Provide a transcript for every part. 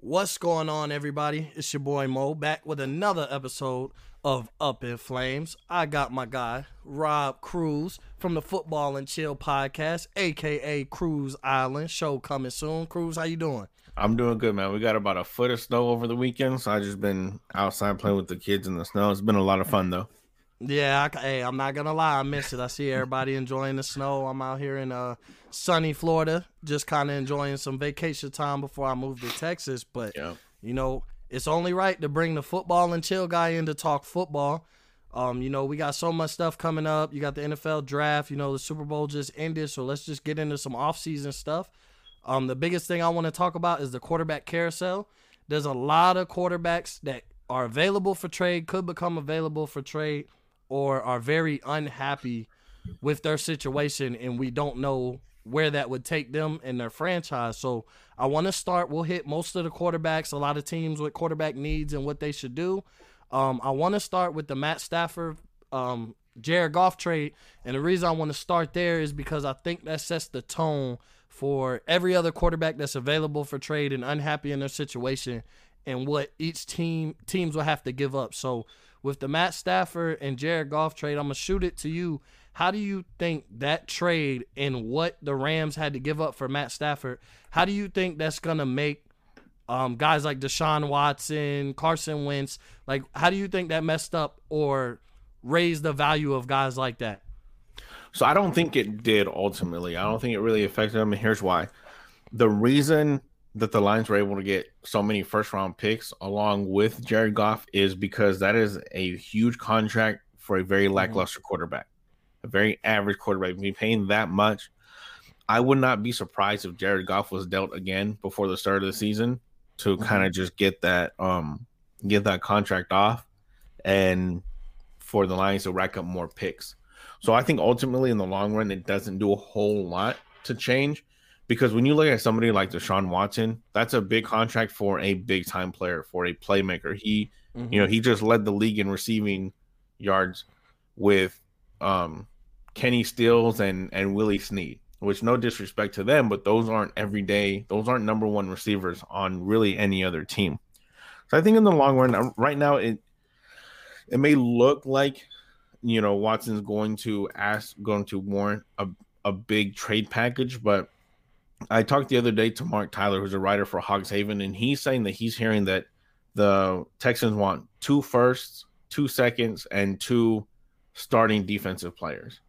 What's going on, everybody? It's your boy Mo back with another episode of Up in Flames. I got my guy Rob Cruz from the Football and Chill podcast, aka Cruz Island. Show coming soon. Cruz, how you doing? I'm doing good, man. We got about a foot of snow over the weekend, so I just been outside playing with the kids in the snow. It's been a lot of fun though. Yeah, I, hey, I'm not gonna lie, I miss it. I see everybody enjoying the snow. I'm out here in uh sunny Florida, just kind of enjoying some vacation time before I move to Texas. But Yeah. you know, it's only right to bring the football and chill guy in to talk football. Um, you know, we got so much stuff coming up. You got the NFL draft. You know, the Super Bowl just ended, so let's just get into some off-season stuff. Um, the biggest thing I want to talk about is the quarterback carousel. There's a lot of quarterbacks that are available for trade, could become available for trade, or are very unhappy with their situation, and we don't know where that would take them in their franchise. So I want to start. We'll hit most of the quarterbacks, a lot of teams with quarterback needs and what they should do. Um, I want to start with the Matt Stafford, um, Jared Goff trade, and the reason I want to start there is because I think that sets the tone for every other quarterback that's available for trade and unhappy in their situation, and what each team teams will have to give up. So with the Matt Stafford and Jared Goff trade, I'm gonna shoot it to you. How do you think that trade and what the Rams had to give up for Matt Stafford? How do you think that's gonna make um, guys like Deshaun Watson, Carson Wentz, like how do you think that messed up or raised the value of guys like that? So I don't think it did ultimately. I don't think it really affected them, and here's why. The reason that the Lions were able to get so many first round picks along with Jared Goff is because that is a huge contract for a very lackluster quarterback, a very average quarterback. Be paying that much, I would not be surprised if Jared Goff was dealt again before the start of the season to kind of just get that um get that contract off and for the Lions to rack up more picks. So I think ultimately in the long run it doesn't do a whole lot to change because when you look at somebody like Deshaun Watson, that's a big contract for a big time player, for a playmaker. He, you know, he just led the league in receiving yards with um Kenny Stills and and Willie Snead. Which no disrespect to them, but those aren't everyday. Those aren't number one receivers on really any other team. So I think in the long run, uh, right now it it may look like you know Watson's going to ask going to warrant a, a big trade package, but I talked the other day to Mark Tyler, who's a writer for Hogs Haven, and he's saying that he's hearing that the Texans want two firsts, two seconds, and two starting defensive players.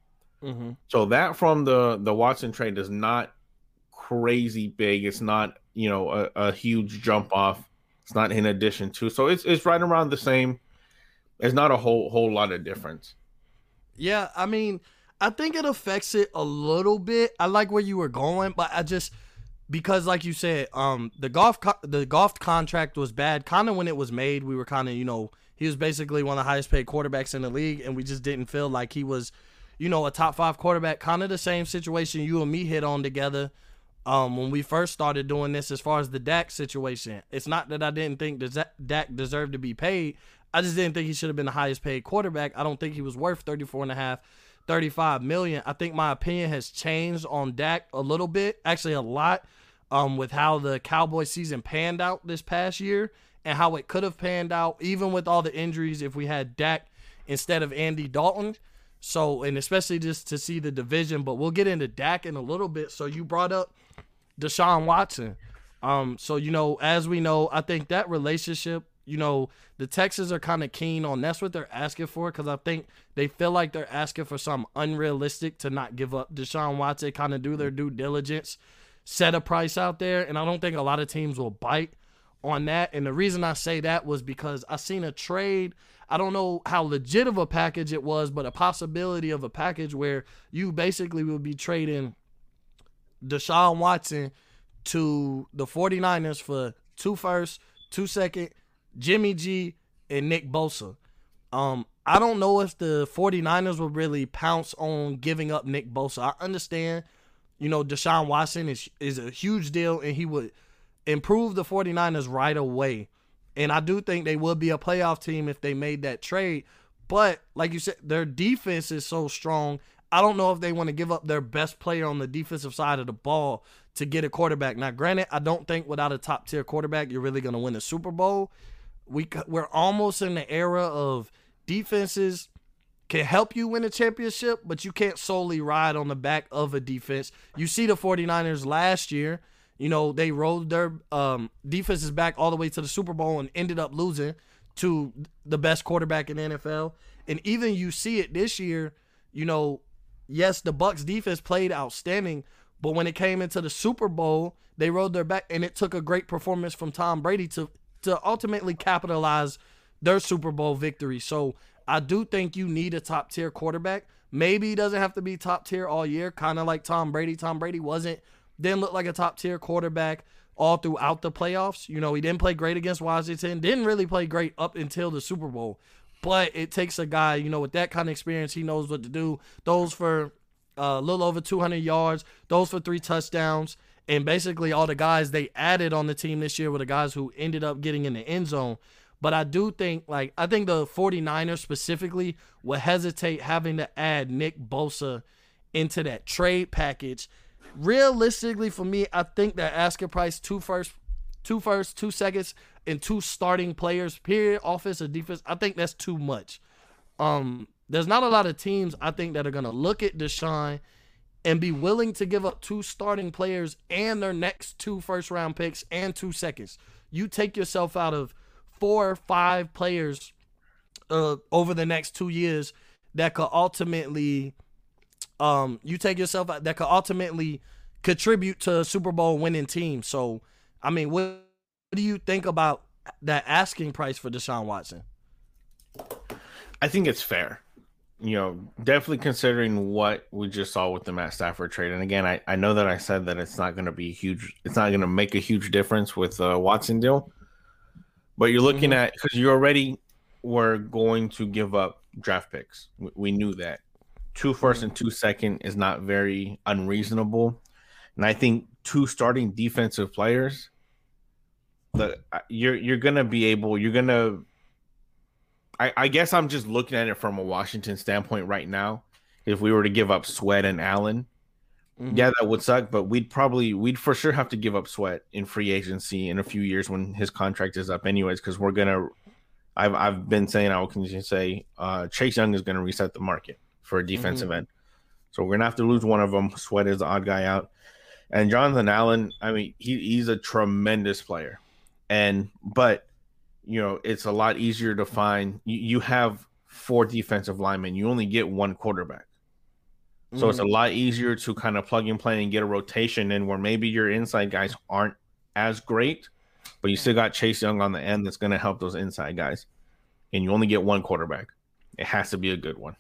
Mm-hmm. So that from the the Watson trade is not crazy big. It's not you know a, a huge jump off. It's not in addition to. So it's it's right around the same. It's not a whole whole lot of difference. Yeah, I mean, I think it affects it a little bit. I like where you were going, but I just because, like you said, um, the Goff co- the Goff contract was bad. Kind of when it was made, we were kind of you know he was basically one of the highest paid quarterbacks in the league, and we just didn't feel like he was, you know, a top five quarterback. Kind of the same situation you and me hit on together. Um, when we first started doing this, as far as the Dak situation, it's not that I didn't think Dak deserved to be paid. I just didn't think he should have been the highest paid quarterback. I don't think he was worth 34 and a half, 35 million. I think my opinion has changed on Dak a little bit, actually a lot, um, with how the Cowboy season panned out this past year and how it could have panned out, even with all the injuries, if we had Dak instead of Andy Dalton. So, and especially just to see the division, but we'll get into Dak in a little bit. So, you brought up Deshaun Watson. Um, so you know, as we know, I think that relationship, you know, the Texans are kind of keen on that's what they're asking for because I think they feel like they're asking for something unrealistic to not give up Deshaun Watson, kind of do their due diligence, set a price out there, and I don't think a lot of teams will bite on that. And the reason I say that was because I seen a trade. I don't know how legit of a package it was, but a possibility of a package where you basically would be trading Deshaun Watson to the 49ers for two first, two second, Jimmy G, and Nick Bosa. Um, I don't know if the 49ers will really pounce on giving up Nick Bosa. I understand, you know, Deshaun Watson is is a huge deal and he would improve the 49ers right away. And I do think they would be a playoff team if they made that trade. But like you said, their defense is so strong. I don't know if they want to give up their best player on the defensive side of the ball to get a quarterback. Now, granted, I don't think without a top tier quarterback you're really going to win a Super Bowl. We we're almost in the era of defenses can help you win a championship, but you can't solely ride on the back of a defense. You see the 49ers last year, you know, they rolled their um, defenses back all the way to the Super Bowl and ended up losing to the best quarterback in the NFL. And even you see it this year, you know, yes, the Bucs defense played outstanding, but when it came into the Super Bowl, they rode their back and it took a great performance from Tom Brady to to ultimately capitalize their Super Bowl victory. So I do think you need a top tier quarterback. Maybe he doesn't have to be top tier all year, kind of like Tom Brady. Tom Brady wasn't, didn't look like a top tier quarterback all throughout the playoffs. You know, he didn't play great against Washington, didn't really play great up until the Super Bowl. But it takes a guy, you know, with that kind of experience, he knows what to do. Those for uh, a little over 200 yards, those for three touchdowns. And basically, all the guys they added on the team this year were the guys who ended up getting in the end zone. But I do think, like, I think the 49ers specifically will hesitate having to add Nick Bosa into that trade package. Realistically, for me, I think that asking price two first, two first, two seconds, and two starting players, period, offense or defense, I think that's too much. Um, there's not a lot of teams I think that are gonna look at Deshaun and be willing to give up two starting players and their next two first round picks and two seconds. You take yourself out of four or five players uh, over the next two years that could ultimately, um, you take yourself out that could ultimately contribute to a Super Bowl winning team. So, I mean, what, what do you think about that asking price for Deshaun Watson? I think it's fair. You know, definitely considering what we just saw with the Matt Stafford trade. And again, I, I know that I said that it's not going to be huge. It's not going to make a huge difference with the Watson deal. But you're looking mm-hmm. at because you already were going to give up draft picks. We, we knew that two first mm-hmm. and two second is not very unreasonable, and I think two starting defensive players. The you're you're gonna be able. You're gonna. I, I guess I'm just looking at it from a Washington standpoint right now. If we were to give up Sweat and Allen, Mm-hmm. Yeah, that would suck, but we'd probably we'd for sure have to give up Sweat in free agency in a few years when his contract is up, anyways, because we're gonna. I've I've been saying I will continue to say uh, Chase Young is gonna reset the market for a defensive mm-hmm. end, so we're gonna have to lose one of them. Sweat is the odd guy out, and Jonathan Allen. I mean, he, he's a tremendous player, and but you know it's a lot easier to find. You, you have four defensive linemen. You only get one quarterback. So mm. it's a mm. lot easier to kind of plug and play and get a rotation in where maybe your inside guys aren't as great, but you still got Chase Young on the end that's going to help those inside guys. And you only get one quarterback. It has to be a good one.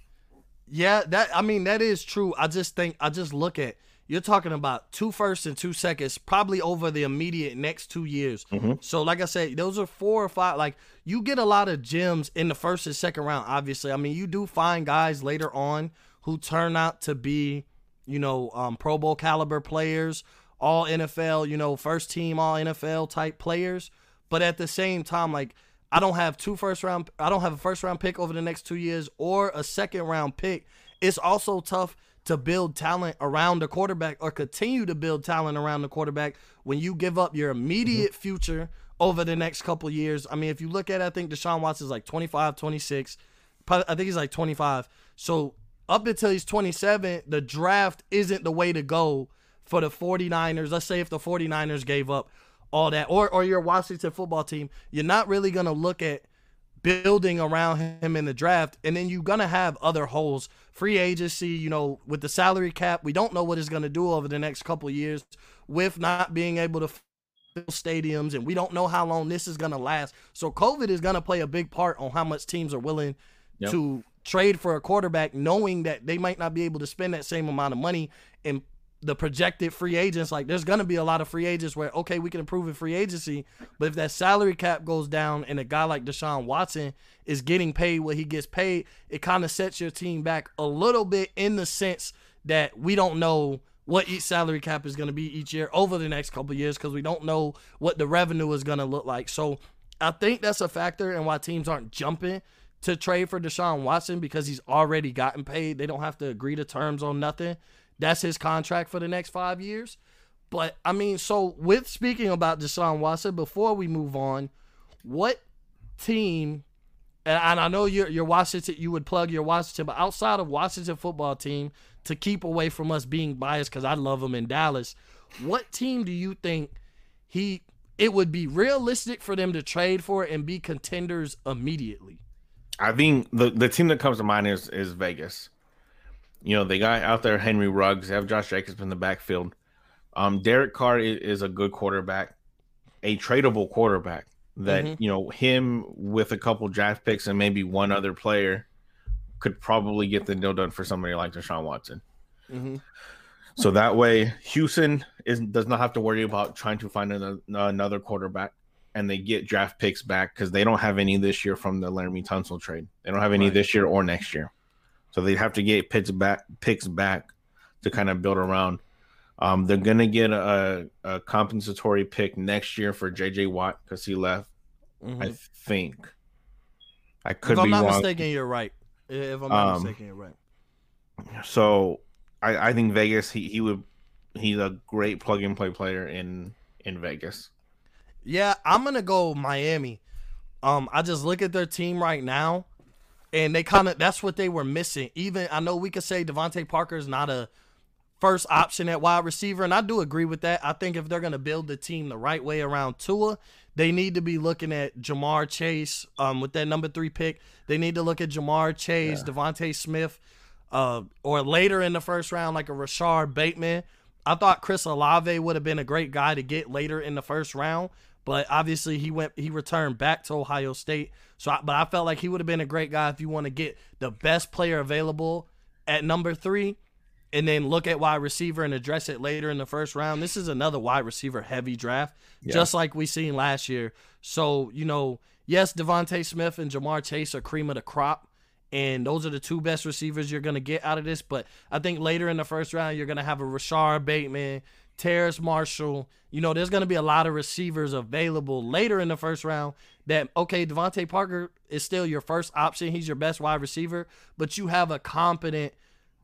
Yeah, that I mean that is true. I just think I just look at you're talking about two firsts and two seconds, probably over the immediate next two years. Mm-hmm. So, like I said, those are four or five. Like you get a lot of gems in the first and second round. Obviously, I mean you do find guys later on who turn out to be, you know, um, Pro Bowl caliber players, all NFL, you know, first team all NFL type players. But at the same time, like I don't have two first round, I don't have a first round pick over the next two years or a second round pick. It's also tough to build talent around the quarterback or continue to build talent around the quarterback when you give up your immediate mm-hmm. future over the next couple years. I mean, if you look at it, I think Deshaun Watson is like 25, 26. I think he's like 25. So up until he's 27, the draft isn't the way to go for the 49ers. Let's say if the 49ers gave up all that, or, or your Washington football team, you're not really going to look at building around him in the draft. And then you're going to have other holes. Free agency, you know, with the salary cap, we don't know what it's going to do over the next couple years with not being able to fill stadiums. And we don't know how long this is going to last. So COVID is going to play a big part on how much teams are willing yep. to trade for a quarterback knowing that they might not be able to spend that same amount of money and the projected free agents like there's to be a lot of free agents where okay we can improve in free agency but if that salary cap goes down and a guy like Deshaun Watson is getting paid what he gets paid it kind of sets your team back a little bit in the sense that we don't know what each salary cap is to be each year over the next couple years because we don't know what the revenue is to look like so I think that's a factor and why teams aren't jumping to trade for Deshaun Watson because he's already gotten paid. They don't have to agree to terms on nothing. That's his contract for the next five years. But I mean, so with speaking about Deshaun Watson, before we move on, what team? And I know you're, you're Washington. You would plug your Washington, but outside of Washington football team, to keep away from us being biased, because I love them in Dallas. What team do you think he? It would be realistic for them to trade for and be contenders immediately. I think the the team that comes to mind is is Vegas. You know, they got out there Henry Ruggs, they have Josh Jacobs in the backfield. Um, Derek Carr is, is a good quarterback, a tradable quarterback. That mm-hmm. you know him with a couple draft picks and maybe one other player could probably get the deal done for somebody like Deshaun Watson. Mm-hmm. So that way, Houston is does not have to worry about trying to find another, another quarterback, and they get draft picks back because they don't have any this year from the Laremy Tunsil trade. They don't have any right. this year or next year, so they'd have to get picks back picks back to kind of build around. Um, they're gonna get a, a, compensatory pick next year for J.J. Watt because he left. Mm-hmm. I think. I could if I'm not wrong. mistaken, you're right. If I'm not um, mistaken, you're right. So I, I think Vegas he, he would he's a great plug and play player in in Vegas. Yeah, I'm gonna go Miami. Um, I just look at their team right now, and they kind of that's what they were missing. Even I know we could say DeVante Parker is not a first option at wide receiver, and I do agree with that. I think if they're gonna build the team the right way around Tua, they need to be looking at Ja'Marr Chase um, with that number three pick. They need to look at Ja'Marr Chase, yeah. Smith, uh, or later in the first round, like a Rashod Bateman. I thought Chris Olave would have been a great guy to get later in the first round, but obviously he went he returned back to Ohio State. So, I, but I felt like he would have been a great guy if you want to get the best player available at number three, and then look at wide receiver and address it later in the first round. This is another wide receiver heavy draft, yeah. just like we seen last year. So you know, yes, DeVonta Smith and Ja'Marr Chase are cream of the crop and those are the two best receivers you're going to get out of this. But I think later in the first round, you're going to have a Rashod Bateman, Terrace Marshall. You know, there's going to be a lot of receivers available later in the first round that, okay, DeVante Parker is still your first option. He's your best wide receiver, but you have a competent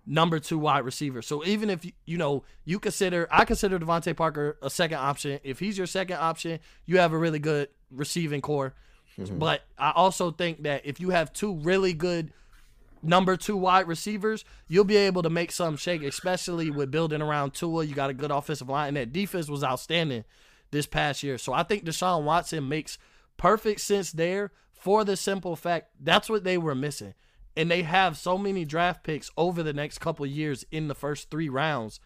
number two wide receiver. So even if, you, you know, you consider, I consider DeVante Parker a second option. If he's your second option, you have a really good receiving corps. Mm-hmm. But I also think that if you have two really good number two wide receivers, you'll be able to make some shake, especially with building around Tua. You got a good offensive line, and that defense was outstanding this past year. So I think Deshaun Watson makes perfect sense there for the simple fact that's what they were missing. And they have so many draft picks over the next couple years in the first three rounds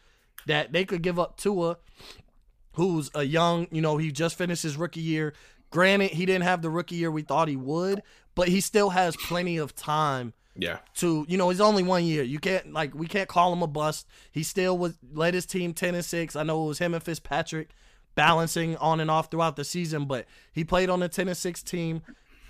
that they could give up Tua, who's a young, you know, he just finished his rookie year. Granted, he didn't have the rookie year we thought he would, but he still has plenty of time. Yeah. To you know, he's only one year. You can't like we can't call him a bust. He still was led his team ten and six. I know it was him and Fitzpatrick balancing on and off throughout the season, but he played on the ten and six team.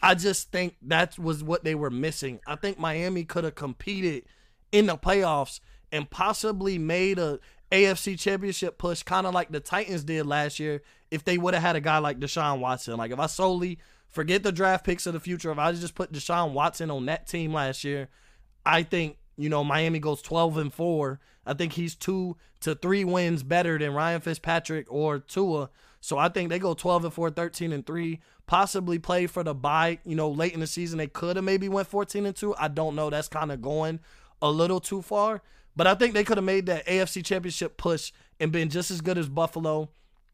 I just think that was what they were missing. I think Miami could have competed in the playoffs and possibly made a AFC championship push, kind of like the Titans did last year, if they would have had a guy like Deshaun Watson. Like if I solely forget the draft picks of the future, if I just put Deshaun Watson on that team last year, I think you know Miami goes 12 and four. I think he's two to three wins better than Ryan Fitzpatrick or Tua. So I think they go 12 and 4, 13 and 3, possibly play for the bye. You know, late in the season they could have maybe went 14 and 2. I don't know. That's kind of going a little too far. But I think they could have made that AFC championship push and been just as good as Buffalo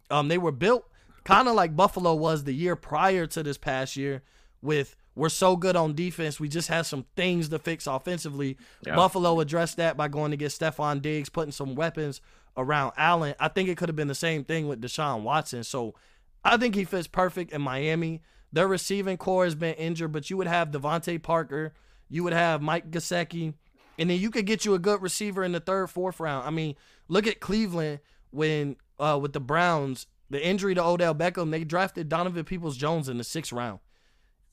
um, they were built kind of like Buffalo was the year prior to this past year with we're so good on defense, we just have some things to fix offensively. Yeah. Buffalo addressed that by going to get Stefon Diggs, putting some weapons around Allen. I think it could have been the same thing with Deshaun Watson. So I think he fits perfect in Miami. Their receiving corps has been injured, but you would have DeVante Parker, you would have Mike Gesicki, and then you could get you a good receiver in the third, fourth round. I mean, look at Cleveland when uh, with the Browns, the injury to Odell Beckham, they drafted Donovan Peoples Jones in the sixth round.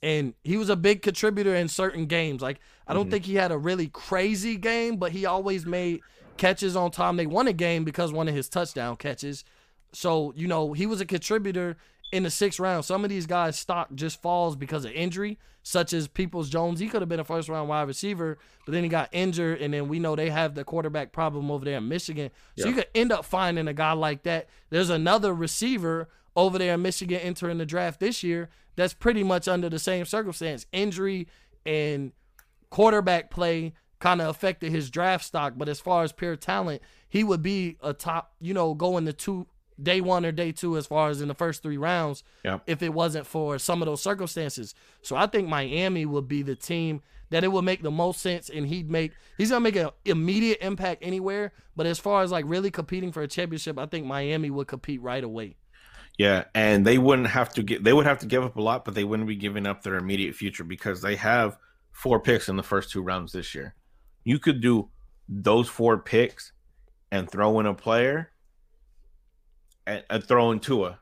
And he was a big contributor in certain games. Like, I don't mm-hmm. think he had a really crazy game, but he always made catches on time. They won a game because one of his touchdown catches. So, you know, he was a contributor in the sixth round. Some of these guys' stock just falls because of injury, such as Peoples Jones. He could have been a first round wide receiver, but then he got injured, and then we know they have the quarterback problem over there in Michigan. So Yeah. you could end up finding a guy like that. There's another receiver over there in Michigan entering the draft this year that's pretty much under the same circumstance. Injury and quarterback play kind of affected his draft stock, but as far as pure talent, he would be a top, you know, going to two day one or day two as far as in the first three rounds Yeah. if it wasn't for some of those circumstances. So I think Miami would be the team that it would make the most sense and he'd make he's gonna make an immediate impact anywhere. But as far as like really competing for a championship, I think Miami would compete right away. Yeah, and they wouldn't have to get they would have to give up a lot, but they wouldn't be giving up their immediate future because they have four picks in the first two rounds this year. You could do those four picks and throw in a player and, and throw in Tua.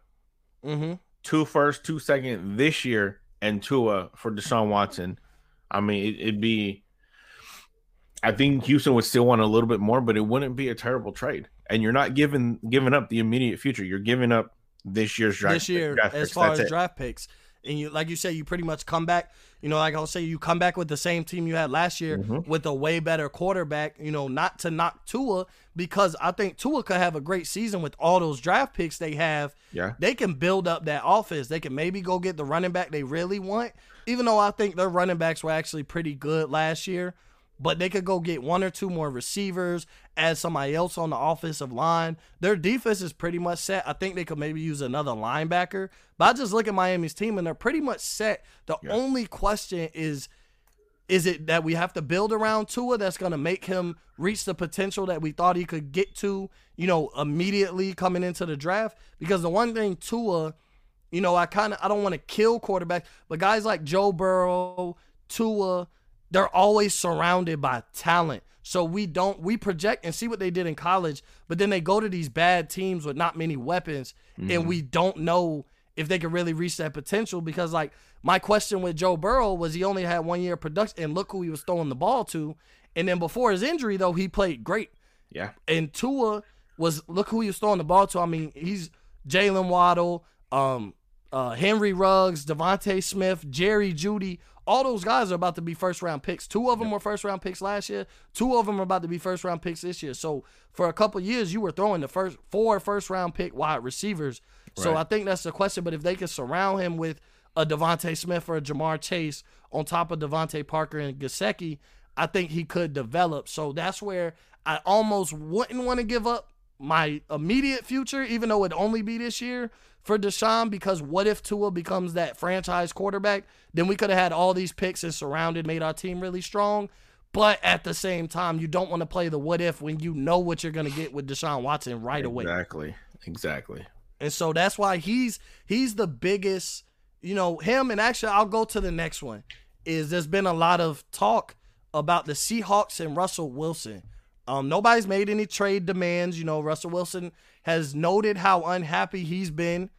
Mm-hmm. Two first, two second this year, and Tua for Deshaun Watson. I mean, it, it'd be. I think Houston would still want a little bit more, but it wouldn't be a terrible trade. And you're not giving giving up the immediate future. You're giving up this year's draft. this year as picks. far That's as it. draft picks. And you like you say, you pretty much come back, you know, like I'll say you come back with the same team you had last year Mhm. with a way better quarterback, you know, not to knock Tua, because I think Tua could have a great season with all those draft picks they have. Yeah. They can build up that offense. They can maybe go get the running back they really want. Even though I think their running backs were actually pretty good last year. But they could go get one or two more receivers, add somebody else on the offensive line. Their defense is pretty much set. I think they could maybe use another linebacker. But I just look at Miami's team and they're pretty much set. The Yeah. only question is is it that we have to build around Tua that's going to make him reach the potential that we thought he could get to, you know, immediately coming into the draft? Because the one thing Tua, you know, I kind of I don't want to kill quarterbacks, but guys like Joe Burrow, Tua, they're always surrounded by talent. So we don't we project and see what they did in college, but then they go to these bad teams with not many weapons, and we don't know if they can really reach that potential because like my question with Joe Burrow was he only had one year of production and look who he was throwing the ball to. And then before his injury though, he played great. Yeah. And Tua was look who he was throwing the ball to. I mean, he's Jaylen Waddle, um, uh, Henry Ruggs, DeVonta Smith, Jerry Jeudy. All those guys are about to be first round picks. Two of them were first round picks last year. Two of them are about to be first round picks this year. So for a couple years, you were throwing the first four first round pick wide receivers. So I think that's the question. But if they can surround him with a DeVonta Smith or a Ja'Marr Chase on top of DeVante Parker and Gesicki, I think he could develop. So that's where I almost wouldn't want to give up my immediate future, even though it'd only be this year for Deshaun, because what if Tua becomes that franchise quarterback? Then we could have had all these picks and surrounded, made our team really strong. But at the same time, you don't want to play the what if when you know what you're going to get with Deshaun Watson right away. Exactly. Exactly. And so that's why he's he's the biggest, you know, him and actually I'll go to the next one. Is there's been a lot of talk about the Seahawks and Russell Wilson. Um nobody's made any trade demands, you know, Russell Wilson has noted how unhappy he's been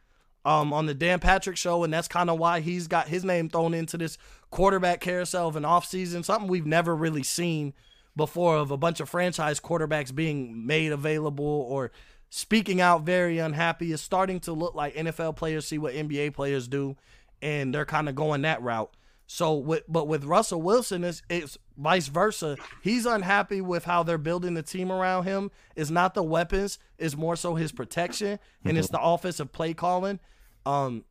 um on the Dan Patrick show and that's kind of why he's got his name thrown into this quarterback carousel of an offseason, something we've never really seen before of a bunch of franchise quarterbacks being made available or speaking out very unhappy is starting to look like NFL players see what NBA players do and they're kind of going that route. So with but with Russell Wilson it's it's vice versa. He's unhappy with how they're building the team around him. It's not the weapons, it's more so his protection and it's the offensive play calling. Um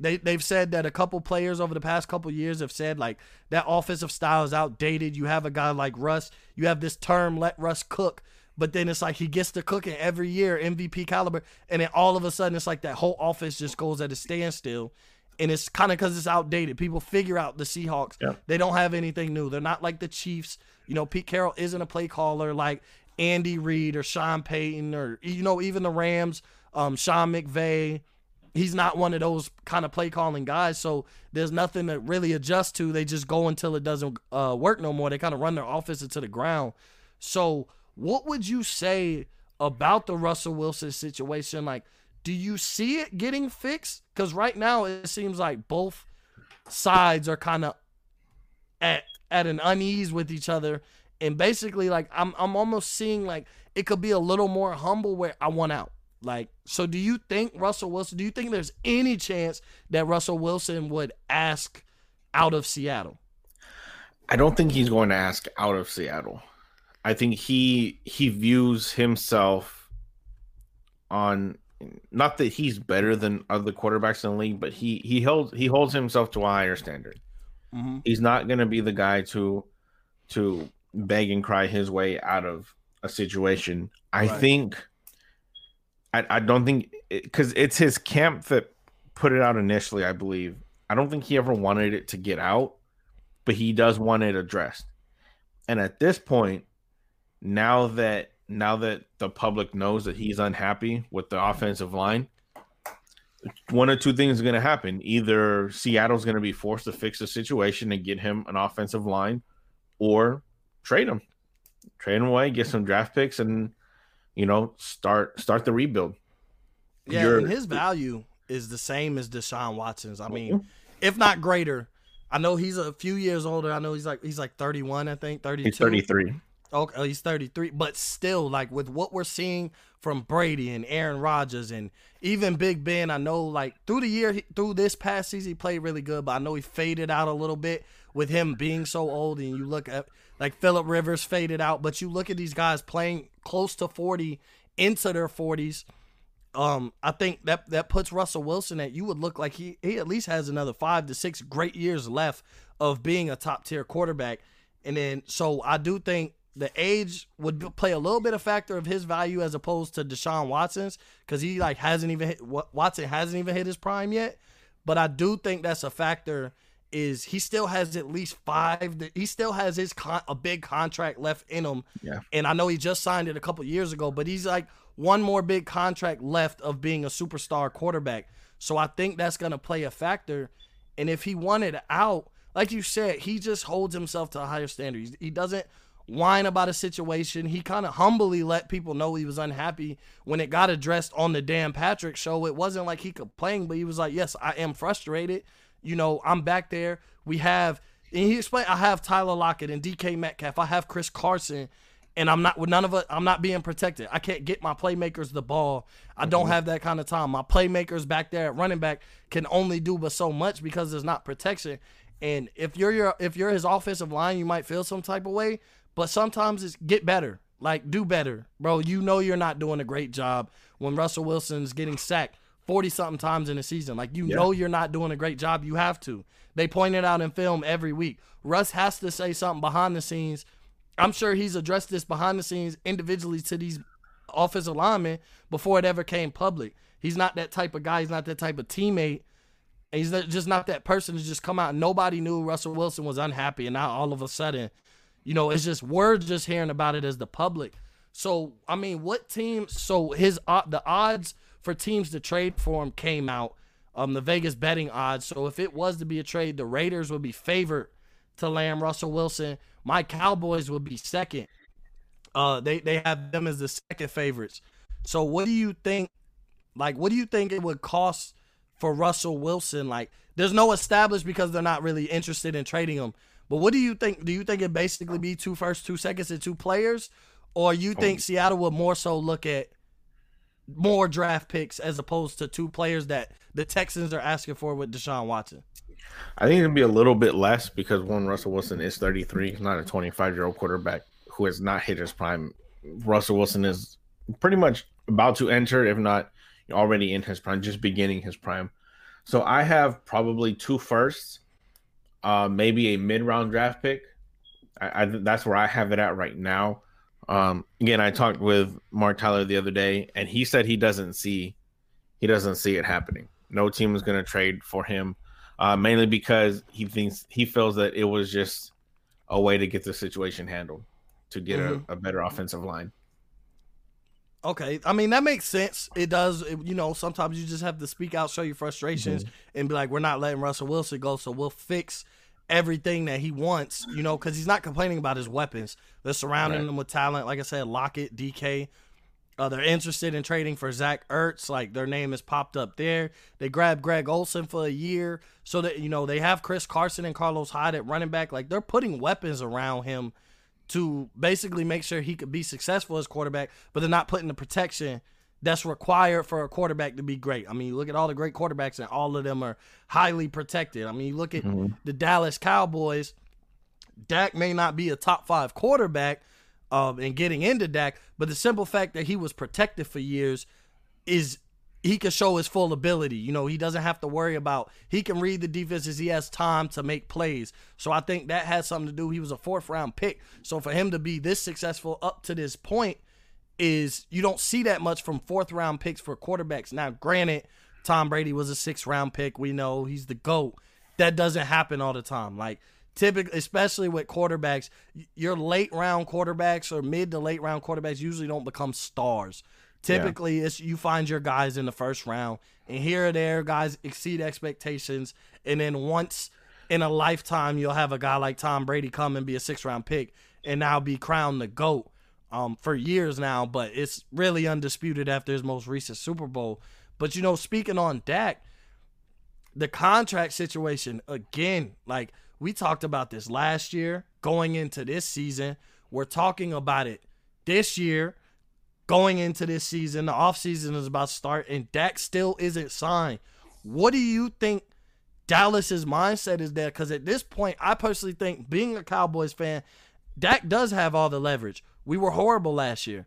they they've said that a couple players over the past couple years have said like that offensive style is outdated. You have a guy like Russ, you have this term let Russ cook, but then it's like he gets to cooking every year, MVP caliber, and then all of a sudden it's like that whole offense just goes at a standstill. And it's kind of because it's outdated. People figure out the Seahawks. Yeah. They don't have anything new. They're not like the Chiefs. You know, Pete Carroll isn't a play caller like Andy Reid or Sean Payton or you know even the Rams, um, Sean McVay he's not one of those kind of play calling guys. So there's nothing to really adjust to. They just go until it doesn't uh, work no more. They kind of run their offense into the ground. So what would you say about the Russell Wilson situation? Like, do you see it getting fixed? Because right now it seems like both sides are kind of at at an unease with each other. And basically, like I'm I'm almost seeing like it could be a little more humble where I want out. Like, so do you think Russell Wilson? Do you think there's any chance that Russell Wilson would ask out of Seattle? I don't think he's going to ask out of Seattle. I think he he views himself on not that he's better than other quarterbacks in the league, but he he holds he holds himself to a higher standard. Mm-hmm. He's not going to be the guy to to beg and cry his way out of a situation. I right. think I, I don't think because it, it's his camp that put it out initially. I believe I don't think he ever wanted it to get out, but he does want it addressed. And at this point, now that now that the public knows that he's unhappy with the offensive line, one or two things are going to happen. Either Seattle's going to be forced to fix the situation and get him an offensive line, or trade him, trade him away, get some draft picks, and you know start start the rebuild. Yeah, You're, and his value is the same as Deshaun Watson's. I mean, mm-hmm. if not greater. I know he's a few years older. I know he's like he's like 31, I think, 32. He's 33. Okay, oh, he's 33, but still, like with what we're seeing from Brady and Aaron Rodgers and even Big Ben, I know like through the year, through this past season, he played really good, but I know he faded out a little bit with him being so old. And you look at like Philip Rivers faded out, but you look at these guys playing close to 40 into their 40s. Um, I think that that puts Russell Wilson at you would look like he he at least has another five to six great years left of being a top tier quarterback. And then so I do think the age would play a little bit of factor of his value as opposed to Deshaun Watson's because he like hasn't even hit Watson hasn't even hit his prime yet. But I do think that's a factor. Is he still has at least five? He still has his con- a big contract left in him. Yeah. And I know he just signed it a couple years ago, but he's like one more big contract left of being a superstar quarterback. So I think that's gonna play a factor. And if he wanted out, like you said, he just holds himself to a higher standard. He doesn't whine about a situation. He kind of humbly let people know he was unhappy when it got addressed on the Dan Patrick show. It wasn't like he complained, but he was like, "Yes, I am frustrated. You know, I'm back there. We have." And he explained, "I have Tyler Lockett and DK Metcalf. I have Chris Carson." And I'm not with none of it. I'm not being protected. I can't get my playmakers the ball. I don't mm-hmm. have that kind of time. My playmakers back there at running back can only do but so much because there's not protection. And if you're your if you're his offensive line, you might feel some type of way. But sometimes it's get better. Like do better. Bro, you know you're not doing a great job when Russell Wilson's getting sacked 40 something times in a season. Like you yeah. know you're not doing a great job. You have to. They point it out in film every week. Russ has to say something behind the scenes. I'm sure he's addressed this behind the scenes individually to these offensive linemen before it ever came public. He's not that type of guy. He's not that type of teammate. He's just not that person to just come out. Nobody knew Russell Wilson was unhappy, and now all of a sudden you know, it's just we're just hearing about it as the public. So I mean, what team? So his uh, the odds for teams to trade for him came out. Um, the Vegas betting odds. So if it was to be a trade, the Raiders would be favored to land Russell Wilson. My Cowboys would be second. Uh, they they have them as the second favorites. So what do you think? Like, what do you think it would cost for Russell Wilson? Like, there's no established because they're not really interested in trading him. But what do you think? Do you think it basically be two first, two seconds, and two players, or you oh, think Seattle would more so look at more draft picks as opposed to two players that the Texans are asking for with Deshaun Watson? I think it'd be a little bit less because one Russell Wilson is 33, he's not a 25 year old quarterback who has not hit his prime. Russell Wilson is pretty much about to enter, if not already in his prime, just beginning his prime. So I have probably two firsts uh, maybe a mid round draft pick. I, I, that's where I have it at right now. Um, again, I talked with Mark Tyler the other day, and he said he doesn't see he doesn't see it happening. No team is going to trade for him, uh, mainly because he thinks he feels that it was just a way to get the situation handled to get mm-hmm. a, a, better offensive line. Okay, I mean that makes sense. It does. It, you know, sometimes you just have to speak out, show your frustrations, mm-hmm. and be like, "We're not letting Russell Wilson go, so we'll fix everything that he wants." You know, because he's not complaining about his weapons. They're surrounding right. him with talent. Like I said, Lockett, DK. Uh, they're interested in trading for Zach Ertz. Like their name has popped up there. They grabbed Greg Olsen for a year, so that you know they have Chris Carson and Carlos Hyde at running back. Like they're putting weapons around him to basically make sure he could be successful as quarterback, but they're not putting the protection that's required for a quarterback to be great. I mean, look at all the great quarterbacks, and all of them are highly protected. I mean, look at mm-hmm. the Dallas Cowboys. Dak may not be a top five quarterback um, and getting into Dak, but the simple fact that he was protected for years is he can show his full ability. You know, he doesn't have to worry about he can read the defenses. He has time to make plays. So I think that has something to do. He was a fourth round pick. So for him to be this successful up to this point is you don't see that much from fourth round picks for quarterbacks. Now, granted, Tom Brady was a sixth round pick. We know he's the GOAT. That doesn't happen all the time. Like typically, especially with quarterbacks, your late round quarterbacks or mid to late round quarterbacks usually don't become stars. Typically, yeah. it's you find your guys in the first round, and here or there, guys exceed expectations, and then once in a lifetime, you'll have a guy like Tom Brady come and be a six round pick, and now be crowned the goat um, for years now. But it's really undisputed after his most recent Super Bowl. But you know, speaking on Dak, the contract situation again, like we talked about this last year, going into this season. We're talking about it this year going into this season. The offseason is about to start, and Dak still isn't signed. What do you think Dallas's mindset is there? Because at this point, I personally think, being a Cowboys fan, Dak does have all the leverage. We were horrible last year.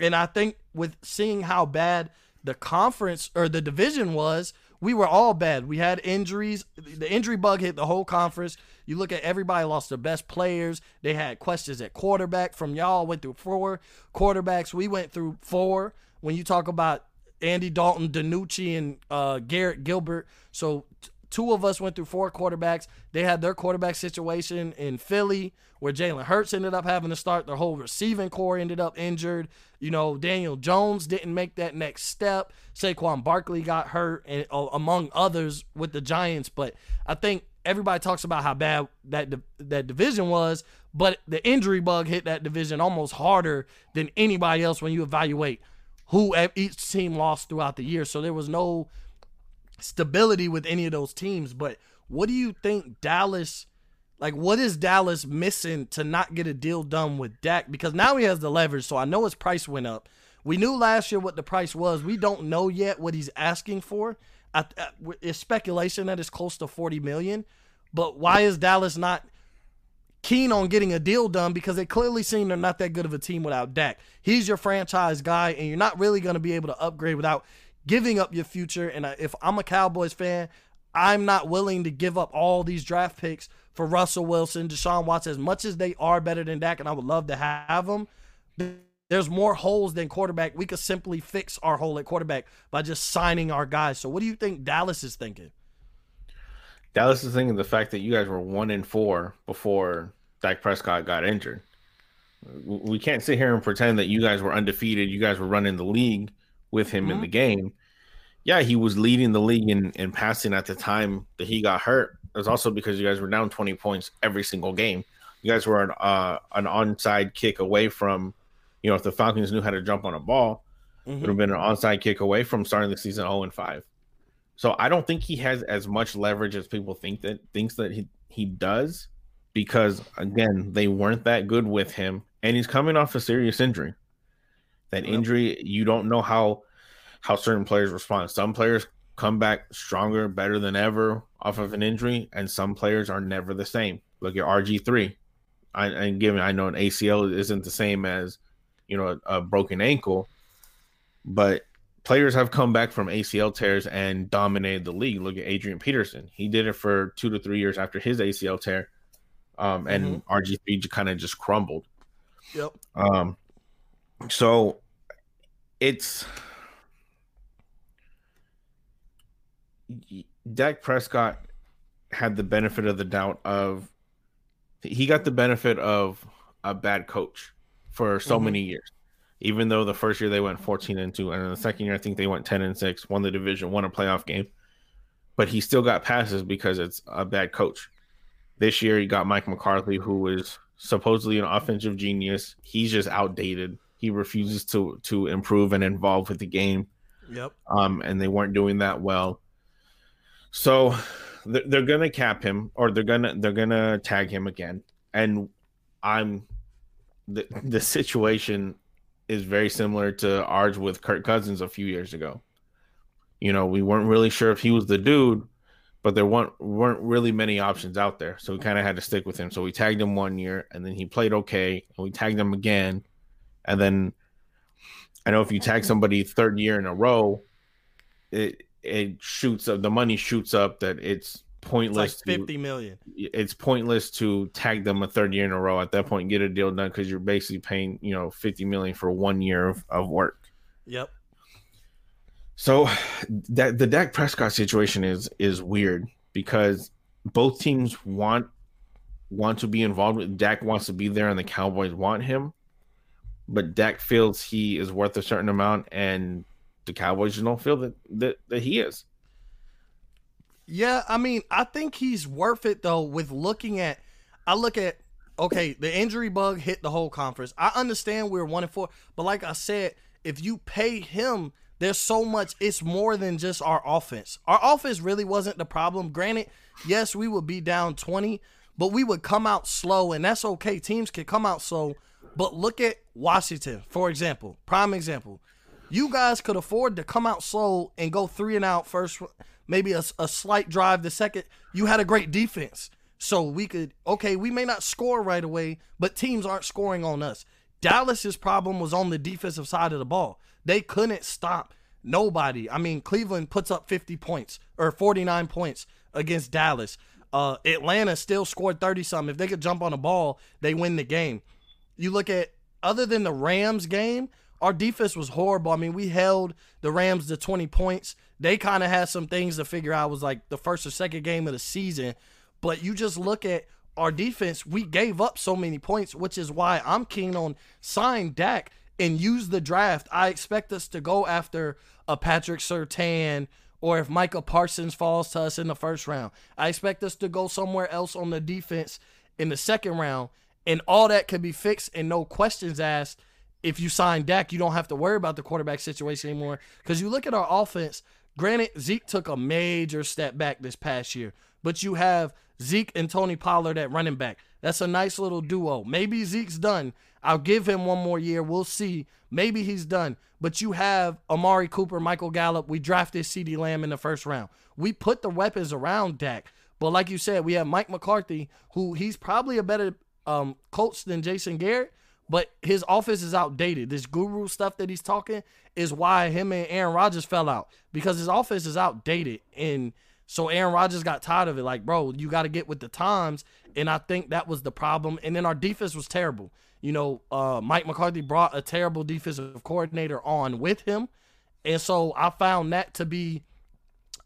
And I think with seeing how bad the conference or the division was, we were all bad. We had injuries. The injury bug hit the whole conference. You look at everybody lost their best players. They had questions at quarterback. From y'all went through four quarterbacks. We went through four. When you talk about Andy Dalton, DiNucci, and uh, Garrett Gilbert, so t- two of us went through four quarterbacks. They had their quarterback situation in Philly where Jalen Hurts ended up having to start. Their whole receiving corps ended up injured. You know, Daniel Jones didn't make that next step. Saquon Barkley got hurt, and uh, among others with the Giants. But I think everybody talks about how bad that that division was, but the injury bug hit that division almost harder than anybody else when you evaluate who each team lost throughout the year. So there was no stability with any of those teams. But what do you think Dallas? Like, what is Dallas missing to not get a deal done with Dak? Because now he has the leverage, so I know his price went up. We knew last year what the price was. We don't know yet what he's asking for. I, I, it's speculation that it's close to 40 million. But why is Dallas not keen on getting a deal done? Because they clearly seem they're not that good of a team without Dak. He's your franchise guy, and you're not really going to be able to upgrade without giving up your future. And uh, if I'm a Cowboys fan, I'm not willing to give up all these draft picks for Russell Wilson, Deshaun Watson, as much as they are better than Dak, and I would love to have them. There's more holes than quarterback. We could simply fix our hole at quarterback by just signing our guys. So, what do you think Dallas is thinking? Dallas is thinking the fact that you guys were one in four before Dak Prescott got injured. We can't sit here and pretend that you guys were undefeated. You guys were running the league with him mm-hmm. in the game. Yeah, he was leading the league in, in passing at the time that he got hurt. It was also because you guys were down 20 points every single game. You guys were an, uh, an onside kick away from, you know, if the Falcons knew how to jump on a ball, mm-hmm. it would have been an onside kick away from starting the season 0 and 5. So I don't think he has as much leverage as people think that thinks that he, he does because again, they weren't that good with him and he's coming off a serious injury. That injury, you don't know how how certain players respond. Some players come back stronger, better than ever off of an injury, and some players are never the same. Look at RG three. I and given I know an ACL isn't the same as you know a, a broken ankle, but players have come back from ACL tears and dominated the league. Look at Adrian Peterson. He did it for two to three years after his ACL tear, um, and mm-hmm. RG3 kind of just crumbled. Yep. Um, so it's Dak Prescott had the benefit of the doubt of he got the benefit of a bad coach for so mm-hmm. many years. Even though the first year they went 14 and 2, and in the second year I think they went 10 and 6, won the division, won a playoff game. But he still got passes because it's a bad coach. This year he got Mike McCarthy, who is supposedly an offensive genius. He's just outdated. He refuses to to improve and involve with the game. Yep. Um, and they weren't doing that well. So they're, they're gonna cap him, or they're gonna they're gonna tag him again. And I'm the the situation is very similar to ours with Kirk Cousins a few years ago. You know, we weren't really sure if he was the dude, but there weren't weren't really many options out there. So we kind of had to stick with him. So we tagged him one year and then he played okay, and we tagged him again. And then I know if you tag somebody third year in a row, it it shoots up the money shoots up that it's pointless it's like 50 to, million. It's pointless to tag them a third year in a row at that point get a deal done because you're basically paying, you know, 50 million for one year of, of work. Yep. So that the Dak Prescott situation is is weird because both teams want want to be involved with Dak wants to be there and the Cowboys want him, but Dak feels he is worth a certain amount and the Cowboys don't feel that that, that he is. Yeah, I mean, I think he's worth it though with looking at I look at okay, the injury bug hit the whole conference. I understand we're one and four, but like I said, if you pay him there's so much it's more than just our offense. Our offense really wasn't the problem. Granted yes we would be down 20 but we would come out slow and that's okay. Teams can come out slow but look at washington for example prime example. You guys could afford to come out slow and go three and out first maybe a, a slight drive the second you had a great defense so we could okay we may not score right away but teams aren't scoring on us dallas's problem was on the defensive side of the ball they couldn't stop nobody. I mean, Cleveland puts up 50 points or 49 points against Dallas. Uh, Atlanta still scored 30 something. If they could jump on a ball, they win the game. You look at other than the Rams game, our defense was horrible. I mean, we held the Rams to 20 points. They kind of had some things to figure out. It was like the first or second game of the season. But you just look at our defense, we gave up so many points, which is why I'm keen on sign Dak and use the draft, I expect us to go after a Patrick Surtain or if Micah Parsons falls to us in the first round. I expect us to go somewhere else on the defense in the second round, and all that could be fixed and no questions asked. If you sign Dak, you don't have to worry about the quarterback situation anymore. Because you look at our offense, granted, Zeke took a major step back this past year, but you have Zeke and Tony Pollard at running back. That's a nice little duo. Maybe Zeke's done. I'll give him one more year. We'll see. Maybe he's done. But you have Amari Cooper, Michael Gallup. We drafted CeeDee Lamb in the first round. We put the weapons around Dak. But like you said, we have Mike McCarthy, who he's probably a better um, coach than Jason Garrett, but his office is outdated. This guru stuff that he's talking is why him and Aaron Rodgers fell out because his office is outdated. And so Aaron Rodgers got tired of it. Like, bro, you got to get with the times. And I think that was the problem. And then our defense was terrible. You know, uh, Mike McCarthy brought a terrible defensive coordinator on with him. And so I found that to be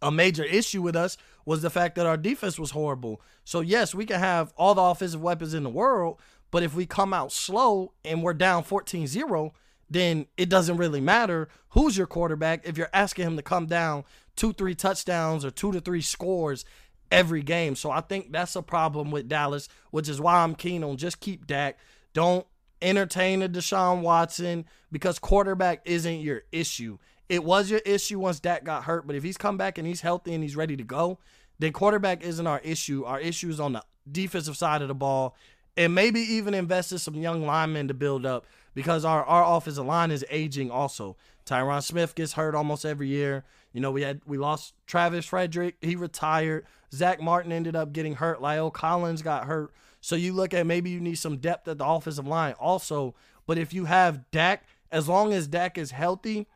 a major issue with us was the fact that our defense was horrible. So yes, we can have all the offensive weapons in the world, but if we come out slow and we're down 14-0, then it doesn't really matter who's your quarterback if you're asking him to come down two, three touchdowns or two to three scores every game. So I think that's a problem with Dallas, which is why I'm keen on just keep Dak. Don't entertain a Deshaun Watson because quarterback isn't your issue. It was your issue once Dak got hurt, but if he's come back and he's healthy and he's ready to go, then quarterback isn't our issue. Our issue is on the defensive side of the ball and maybe even invest in some young linemen to build up because our, our offensive line is aging also. Tyron Smith gets hurt almost every year. You know, we had we lost Travis Frederick, he retired. Zach Martin ended up getting hurt. La'el Collins got hurt. So you look at maybe you need some depth at the offensive line also. But if you have Dak, as long as Dak is healthy,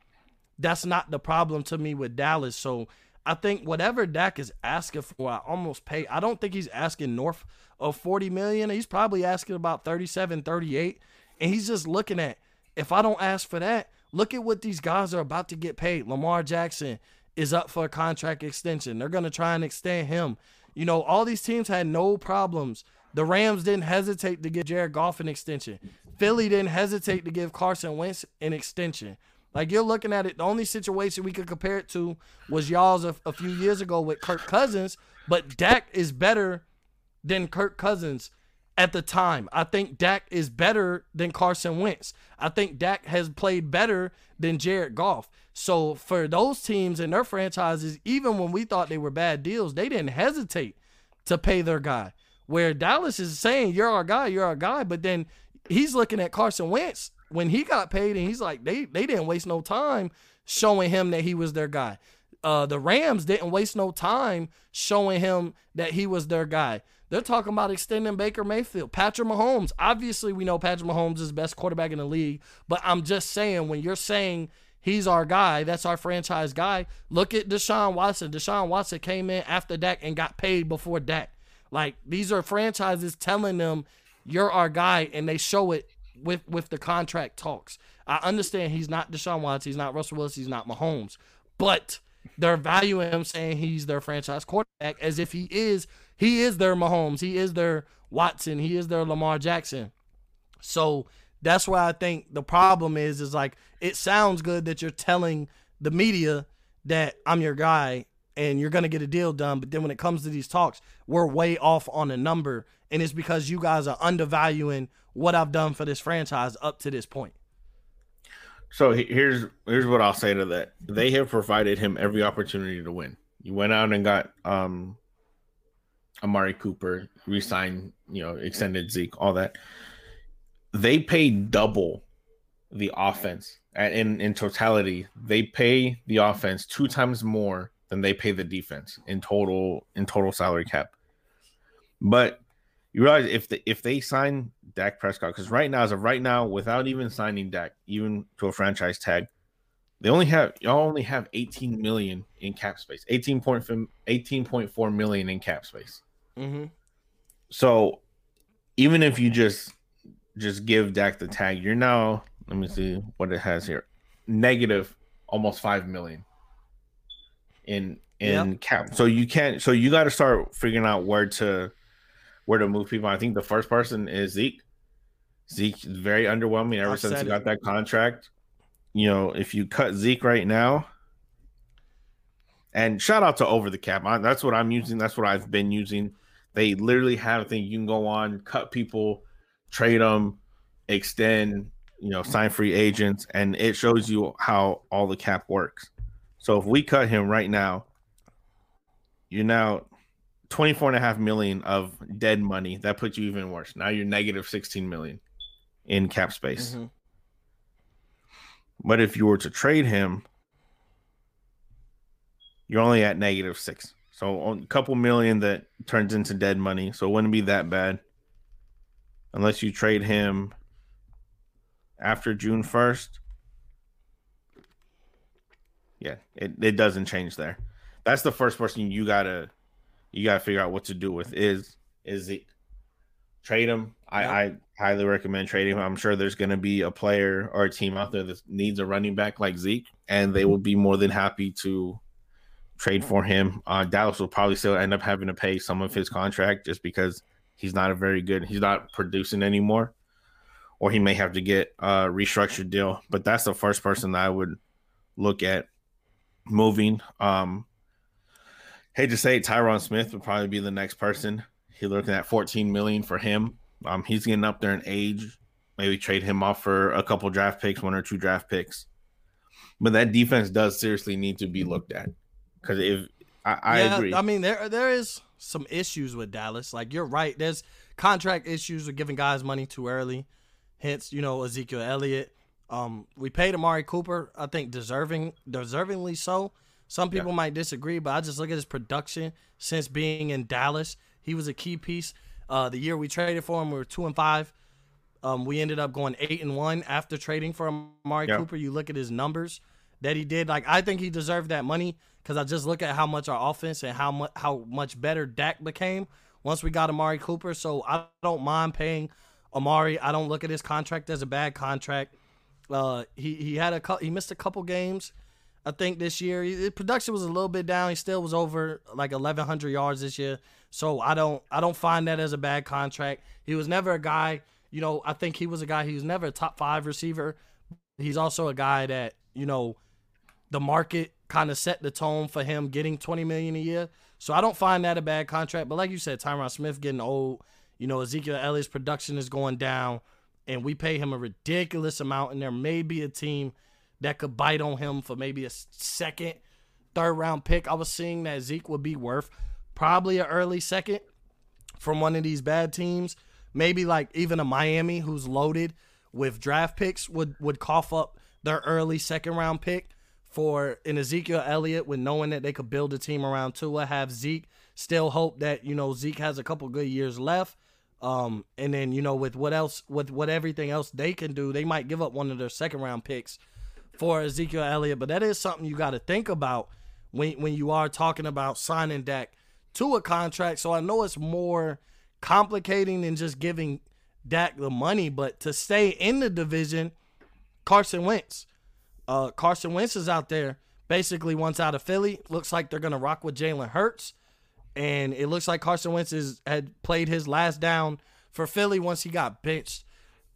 that's not the problem to me with Dallas. So I think whatever Dak is asking for, I almost pay. I don't think he's asking north of 40 million. He's probably asking about 37, 38. And he's just looking at if I don't ask for that, look at what these guys are about to get paid. Lamar Jackson is up for a contract extension. They're going to try and extend him. You know, all these teams had no problems the Rams didn't hesitate to give Jared Goff an extension. Philly didn't hesitate to give Carson Wentz an extension. Like you're looking at it, the only situation we could compare it to was y'all's a, a few years ago with Kirk Cousins, but Dak is better than Kirk Cousins at the time. I think Dak is better than Carson Wentz. I think Dak has played better than Jared Goff. So for those teams and their franchises, even when we thought they were bad deals, they didn't hesitate to pay their guy. Where Dallas is saying you're our guy, you're our guy, but then he's looking at Carson Wentz when he got paid, and he's like, they they didn't waste no time showing him that he was their guy. Uh, the Rams didn't waste no time showing him that he was their guy. They're talking about extending Baker Mayfield, Patrick Mahomes. Obviously, we know Patrick Mahomes is the best quarterback in the league, but I'm just saying when you're saying he's our guy, that's our franchise guy. Look at Deshaun Watson. Deshaun Watson came in after Dak and got paid before Dak. Like these are franchises telling them you're our guy, and they show it with with the contract talks. I understand he's not Deshaun Watson, he's not Russell Wilson, he's not Mahomes, but they're valuing him saying he's their franchise quarterback as if he is he is their Mahomes, he is their Watson, he is their Lamar Jackson. So that's why I think the problem is is like it sounds good that you're telling the media that I'm your guy and you're gonna get a deal done, but then when it comes to these talks, we're way off on a number, and it's because you guys are undervaluing what I've done for this franchise up to this point. So here's here's what I'll say to that. They have provided him every opportunity to win. You went out and got um Amari Cooper, re-signed, you know, extended Zeke, all that. They pay double the offense and in in totality. They pay the offense two times more than they pay the defense in total in total salary cap. But you realize if the, if they sign Dak Prescott, because right now, as of right now, without even signing Dak, even to a franchise tag, they only have y'all only have 18 million in cap space, 18.4 million in cap space. Mm-hmm. So even if you just just give Dak the tag, you're now let me see what it has here, negative almost five million in in yep. cap. So you can't. So you got to start figuring out where to where to move people. I think the first person is Zeke. Zeke is very underwhelming ever I've since he got it. that contract. You know, if you cut Zeke right now, and shout out to Over the Cap. I, that's what I'm using. That's what I've been using. They literally have a thing you can go on, cut people, trade them, extend, you know, sign free agents, and it shows you how all the cap works. So if we cut him right now, you're now 24 and a half million of dead money. That puts you even worse. Now you're negative 16 million in cap space. Mm-hmm. But if you were to trade him, you're only at negative six. So a couple million that turns into dead money. So it wouldn't be that bad. Unless you trade him after June 1st. Yeah, it, it doesn't change there. That's the first person you gotta you got to figure out what to do with is is it trade him. I, I highly recommend trading him. I'm sure there's going to be a player or a team out there that needs a running back like Zeke, and they will be more than happy to trade for him. Uh, Dallas will probably still end up having to pay some of his contract just because he's not a very good. He's not producing anymore, or he may have to get a restructured deal. But that's the first person that I would look at moving. Um, hate to say, Tyron Smith would probably be the next person. He's looking at 14 million for him. Um, he's getting up there in age. Maybe trade him off for a couple draft picks, one or two draft picks. But that defense does seriously need to be looked at because if I, I yeah, agree, I mean there there is some issues with Dallas. Like you're right, there's contract issues with giving guys money too early. Hence, you know Ezekiel Elliott. Um, we paid Amari Cooper, I think deserving, deservingly so. Some people yeah. might disagree, but I just look at his production since being in Dallas. He was a key piece. Uh, the year we traded for him, we were two and five. Um, we ended up going eight and one after trading for Amari yeah. Cooper. You look at his numbers that he did. Like I think he deserved that money because I just look at how much our offense and how much how much better Dak became once we got Amari Cooper. So I don't mind paying Amari. I don't look at his contract as a bad contract. Uh, he he had a he missed a couple games I think this year production was a little bit down. He still was over like 1100 yards this year. So I don't I don't find that as a bad contract. He was never a guy, you know, I think he was a guy he was never a top 5 receiver. He's also a guy that, you know, the market kind of set the tone for him getting 20 million a year. So I don't find that a bad contract, but like you said, Tyron Smith getting old, you know, Ezekiel Elliott's production is going down and we pay him a ridiculous amount and there may be a team that could bite on him for maybe a second, third round pick. I was seeing that Zeke would be worth probably an early second from one of these bad teams. Maybe like even a Miami who's loaded with draft picks would would cough up their early second round pick for an Ezekiel Elliott with knowing that they could build a team around Tua, have Zeke, still hope that, you know, Zeke has a couple good years left. Um, and then, you know, with what else with what everything else they can do, they might give up one of their second round picks for Ezekiel Elliott. But that is something you gotta think about when when you are talking about signing Dak to a contract. So I know it's more complicating than just giving Dak the money, but to stay in the division, Carson Wentz uh, Carson Wentz is out there basically once out of Philly. Looks like they're gonna rock with Jalen Hurts, and it looks like Carson Wentz is, had played his last down for Philly once he got benched.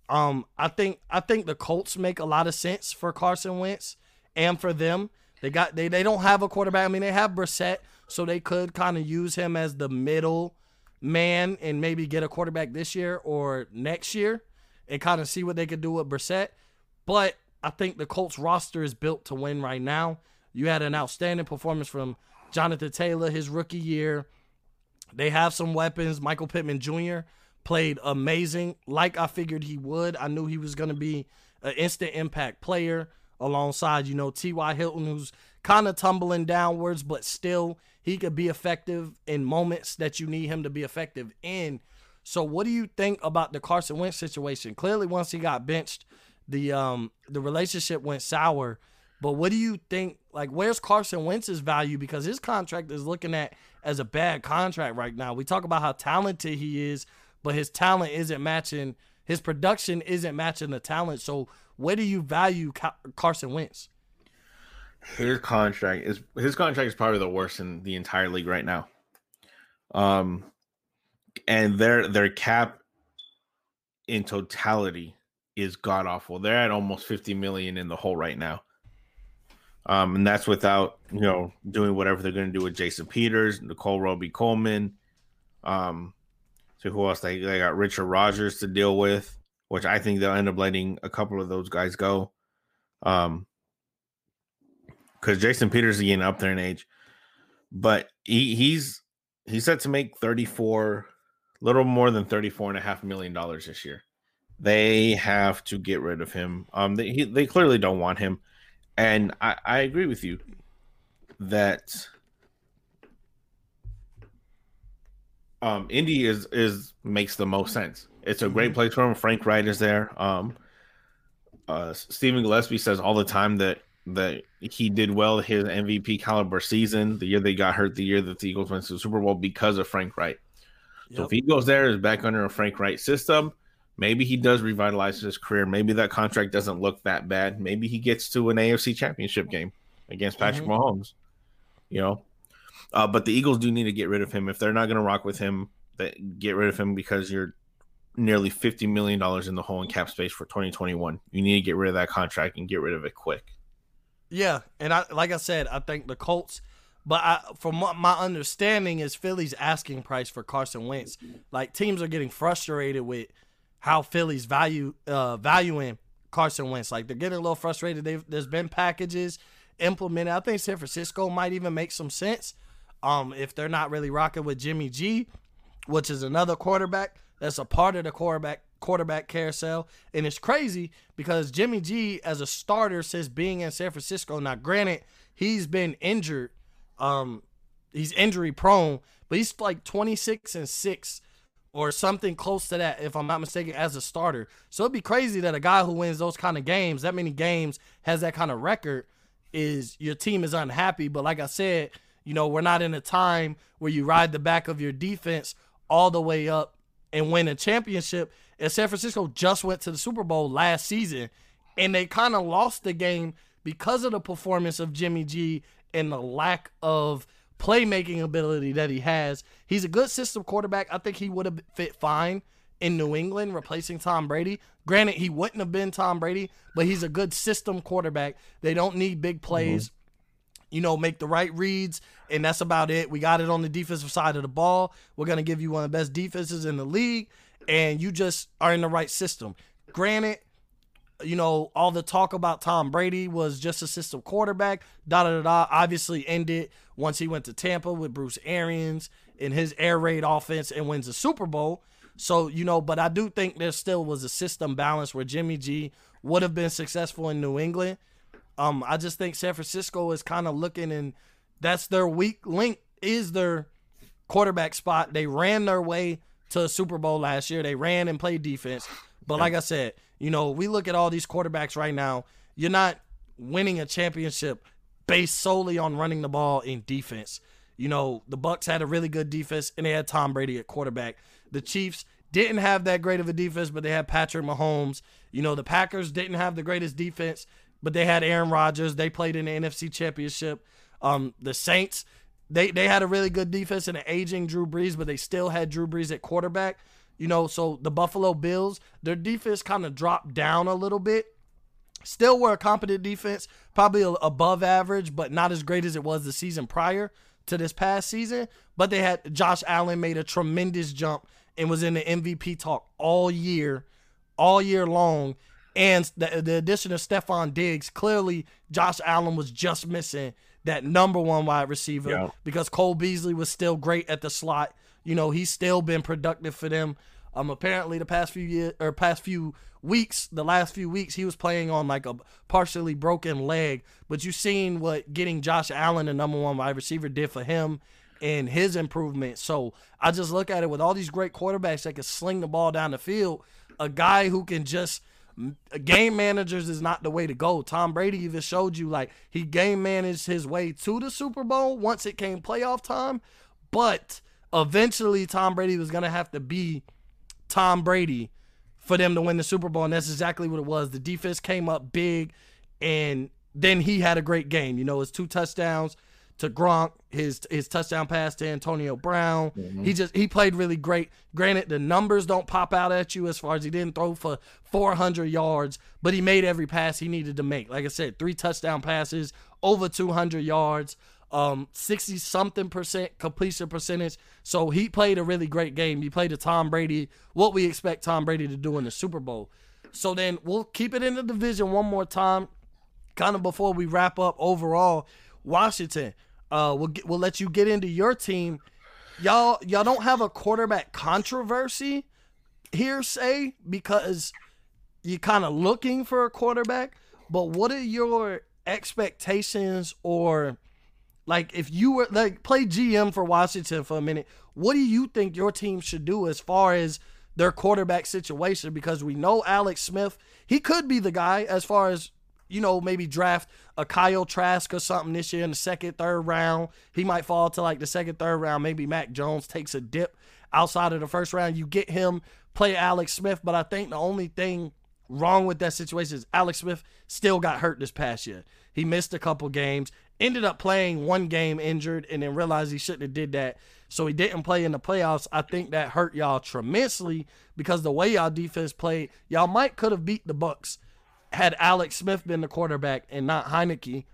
Um, I think I think the Colts make a lot of sense for Carson Wentz and for them. They got they they don't have a quarterback. I mean, they have Brissett, so they could kind of use him as the middle man and maybe get a quarterback this year or next year and kind of see what they could do with Brissett. But I think the Colts roster is built to win right now. You had an outstanding performance from Jonathan Taylor his rookie year. They have some weapons. Michael Pittman Jr. played amazing, like I figured he would. I knew he was going to be an instant impact player alongside, you know, T.Y. Hilton, who's kind of tumbling downwards, but still he could be effective in moments that you need him to be effective in. So, what do you think about the Carson Wentz situation? Clearly, once he got benched, the um the relationship went sour. But what do you think? Like, where's Carson Wentz's value? Because his contract is looking at as a bad contract right now. We talk about how talented he is, but his talent isn't matching. His production isn't matching the talent. So, where do you value Carson Wentz? His contract is his contract is probably the worst in the entire league right now. Um, and their their cap in totality is god awful. They're at almost 50 million in the hole right now. Um, and that's without, you know, doing whatever they're going to do with Jason Peters, Nickell Robey-Coleman. Um, so who else? They, they got Richard Rodgers to deal with, which I think they'll end up letting a couple of those guys go. Um, because Jason Peters is getting up there in age, but he, he's he's set to make 34, little more than 34 and a half million dollars this year. They have to get rid of him. Um, they he, they clearly don't want him, and I, I agree with you that um Indy is is makes the most sense. It's a great mm-hmm. place for him. Frank Reich is there. Um, uh, Stephen Gillespie says all the time that that he did well his MVP caliber season, the year they got hurt, the year that the Eagles went to the Super Bowl because of Frank Reich. Yep. So if he goes there, is back under a Frank Reich system, Maybe he does revitalize his career. Maybe that contract doesn't look that bad. Maybe he gets to an AFC championship game against Patrick mm-hmm. Mahomes. You know, uh, but the Eagles do need to get rid of him if they're not going to rock with him. Get rid of him because you're nearly fifty million dollars in the hole in cap space for 2021. You need to get rid of that contract and get rid of it quick. Yeah, and I like I said, I think the Colts. But I, from my understanding, is Philly's asking price for Carson Wentz. Like teams are getting frustrated with how Philly's value uh, valuing Carson Wentz. Like they're getting a little frustrated. They've, there's been packages implemented. I think San Francisco might even make some sense. Um, if they're not really rocking with Jimmy G, which is another quarterback that's a part of the quarterback quarterback carousel. And it's crazy because Jimmy G as a starter since being in San Francisco. Now, granted, he's been injured. Um, he's injury prone, but he's like 26 and 6 or something close to that, if I'm not mistaken, as a starter. So it'd be crazy that a guy who wins those kind of games, that many games, has that kind of record, is your team is unhappy. But like I said, you know, we're not in a time where you ride the back of your defense all the way up and win a championship. And San Francisco just went to the Super Bowl last season, and they kind of lost the game because of the performance of Jimmy G and the lack of playmaking ability that he has. He's a good system quarterback. I think he would have fit fine in New England replacing Tom Brady. Granted, he wouldn't have been Tom Brady, but he's a good system quarterback. They don't need big plays. Mm-hmm. You know, make the right reads, and that's about it. We got it on the defensive side of the ball. We're going to give you one of the best defenses in the league, and you just are in the right system. Granted, you know, all the talk about Tom Brady was just a system quarterback, da da da da. obviously ended once he went to Tampa with Bruce Arians in his air raid offense and wins the Super Bowl. So, you know, but I do think there still was a system balance where Jimmy G would have been successful in New England. Um, I just think San Francisco is kind of looking and that's their weak link is their quarterback spot. They ran their way to a Super Bowl last year. They ran and played defense. But like I said, you know, we look at all these quarterbacks right now. You're not winning a championship based solely on running the ball in defense. You know, the Bucs had a really good defense and they had Tom Brady at quarterback. The Chiefs didn't have that great of a defense, but they had Patrick Mahomes. You know, the Packers didn't have the greatest defense, but they had Aaron Rodgers. They played in the NFC Championship. Um, the Saints, they they had a really good defense and an aging Drew Brees, but they still had Drew Brees at quarterback. You know, so the Buffalo Bills, their defense kind of dropped down a little bit. Still were a competent defense, probably above average, but not as great as it was the season prior to this past season, but they had Josh Allen made a tremendous jump and was in the MVP talk all year, all year long. And the, the addition of Stefon Diggs, clearly Josh Allen was just missing that number one wide receiver yeah. because Cole Beasley was still great at the slot. You know, he's still been productive for them. Um, apparently the past few years or past few weeks, the last few weeks, he was playing on like a partially broken leg. But you've seen what getting Josh Allen, the number one wide receiver, did for him and his improvement. So I just look at it with all these great quarterbacks that can sling the ball down the field. A guy who can just game managers is not the way to go. Tom Brady even showed you like he game managed his way to the Super Bowl once it came playoff time, but eventually Tom Brady was gonna have to be Tom Brady for them to win the Super Bowl, and that's exactly what it was. The defense came up big, and then he had a great game. You know, his two touchdowns to Gronk, his his touchdown pass to Antonio Brown. Mm-hmm. He just he played really great. Granted, the numbers don't pop out at you as far as he didn't throw for 400 yards, but he made every pass he needed to make. Like I said, three touchdown passes, over 200 yards um 60 something percent completion percentage. So he played a really great game. He played a Tom Brady, what we expect Tom Brady to do in the Super Bowl. So then we'll keep it in the division one more time, kind of before we wrap up overall. Washington, uh, we'll get, we'll let you get into your team. Y'all, y'all don't have a quarterback controversy here, say because you're kind of looking for a quarterback. But what are your expectations or like if you were like play GM for Washington for a minute, what do you think your team should do as far as their quarterback situation? Because we know Alex Smith, he could be the guy as far as you know, maybe draft a Kyle Trask or something this year in the second, third round. He might fall to like the second, third round. Maybe Mac Jones takes a dip outside of the first round. You get him, play Alex Smith. But I think the only thing wrong with that situation is Alex Smith still got hurt this past year. He missed a couple games ended up playing one game injured and then realized he shouldn't have did that. So he didn't play in the playoffs. I think that hurt y'all tremendously because the way y'all defense played, y'all might could have beat the Bucs had Alex Smith been the quarterback and not Heinicke.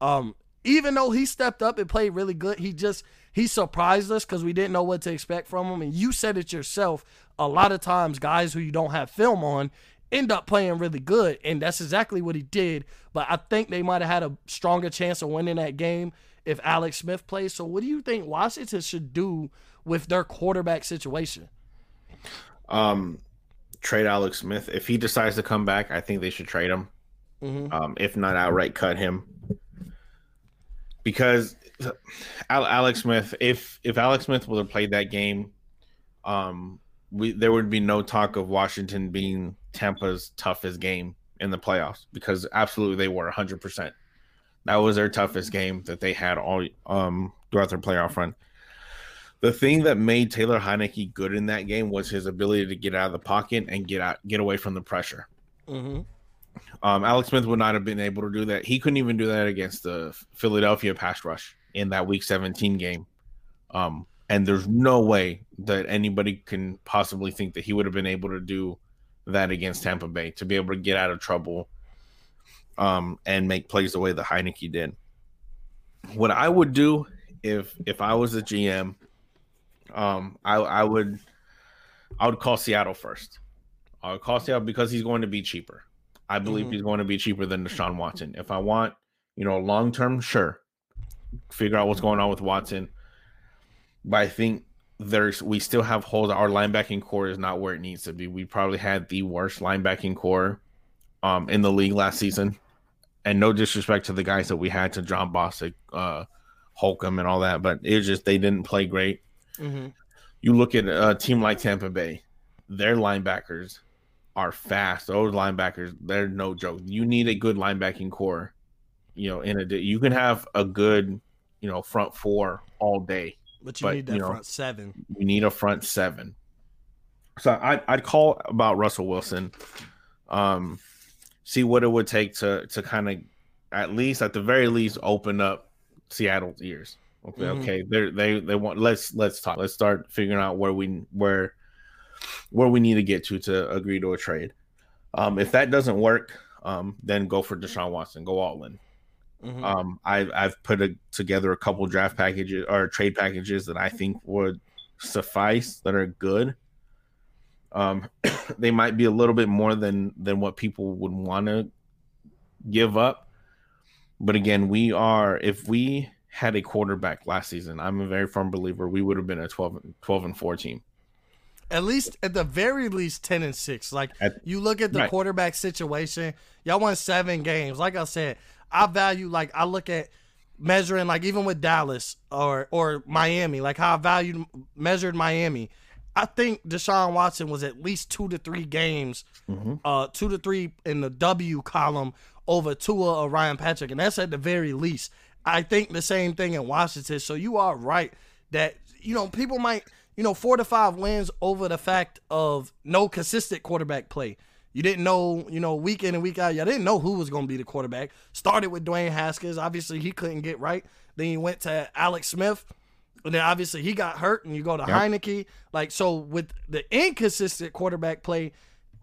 Um, even though he stepped up and played really good, he just he surprised us because we didn't know what to expect from him. And you said it yourself. A lot of times, guys who you don't have film on end up playing really good, and that's exactly what he did. But I think they might have had a stronger chance of winning that game if Alex Smith plays. So, what do you think Washington should do with their quarterback situation? Um, trade Alex Smith. If he decides to come back, I think they should trade him. Mm-hmm. Um, if not outright cut him, because Alex Smith, if if Alex Smith would have played that game, um, we there would be no talk of Washington being Tampa's toughest game in the playoffs because absolutely they were 100%. That was their toughest game that they had all um throughout their playoff run. The thing that made Taylor Heinicke good in that game was his ability to get out of the pocket and get out, get away from the pressure. Mm-hmm. Um, Alex Smith would not have been able to do that. He couldn't even do that against the Philadelphia pass rush in that Week 17 game. Um, and there's no way that anybody can possibly think that he would have been able to do that against Tampa Bay to be able to get out of trouble um, and make plays the way the Heinicke did. What I would do if if I was a GM, um, I, I would I would call Seattle first. I would call Seattle because he's going to be cheaper. I believe mm-hmm. he's going to be cheaper than Deshaun Watson. If I want, you know, long term, sure, figure out what's going on with Watson. But I think there's we still have holes. Our linebacking corps is not where it needs to be. We probably had the worst linebacking corps um, in the league last season. And no disrespect to the guys that we had to Jon Bostic, uh, Holcomb, and all that, but it's just they didn't play great. Mm-hmm. You look at a team like Tampa Bay, their linebackers are fast. Those linebackers, they're no joke. You need a good linebacking corps. You know, in a day, you can have a good, you know, front four all day, but you but, need that you know, front seven. You need a front seven. So I, I'd call about Russell Wilson. Um, see what it would take to to kind of at least at the very least open up Seattle's ears. Okay, mm-hmm. okay. They they they want let's let's talk. Let's start figuring out where we where where we need to get to to agree to a trade. Um, if that doesn't work, um, then go for Deshaun Watson. Go all in. Mm-hmm. Um, I've I've put a, together a couple draft packages or trade packages that I think would suffice that are good. Um, they might be a little bit more than than what people would want to give up. But again, we are if we had a quarterback last season, I'm a very firm believer we would have been a 12, 12 and 4 team. At least at the very least 10 and 6. Like at, you look at the right. quarterback situation, y'all won 7 games. Like I said, I value like I look at measuring like even with Dallas or or Miami, like how I valued measured Miami. I think Deshaun Watson was at least two to three games, mm-hmm. uh, two to three in the W column over Tua or Ryan Patrick, and that's at the very least. I think the same thing in Washington. So you are right that you know people might you know four to five wins over the fact of no consistent quarterback play. You didn't know, you know, week in and week out. You didn't know who was going to be the quarterback. Started with Dwayne Haskins. Obviously, he couldn't get right. Then he went to Alex Smith. And then obviously he got hurt, and you go to yep. Heinicke. Like so, with the inconsistent quarterback play,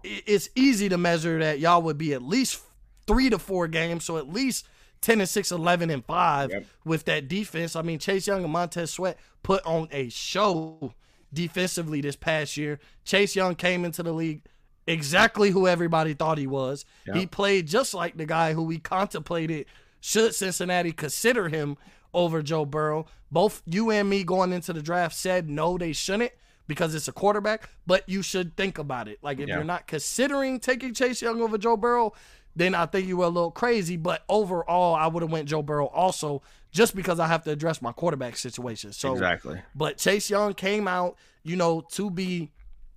it's easy to measure that y'all would be at least three to four games. So at least 10 and 6, 11 and 5 yep. with that defense. I mean, Chase Young and Montez Sweat put on a show defensively this past year. Chase Young came into the league exactly who everybody thought he was. Yep. He played just like the guy who we contemplated should Cincinnati consider him over Joe Burrow. Both you and me going into the draft said no, they shouldn't because it's a quarterback, but you should think about it. Like if yeah. you're not considering taking Chase Young over Joe Burrow, then I think you were a little crazy. But overall, I would have went Joe Burrow also just because I have to address my quarterback situation. So exactly. But Chase Young came out, you know, to be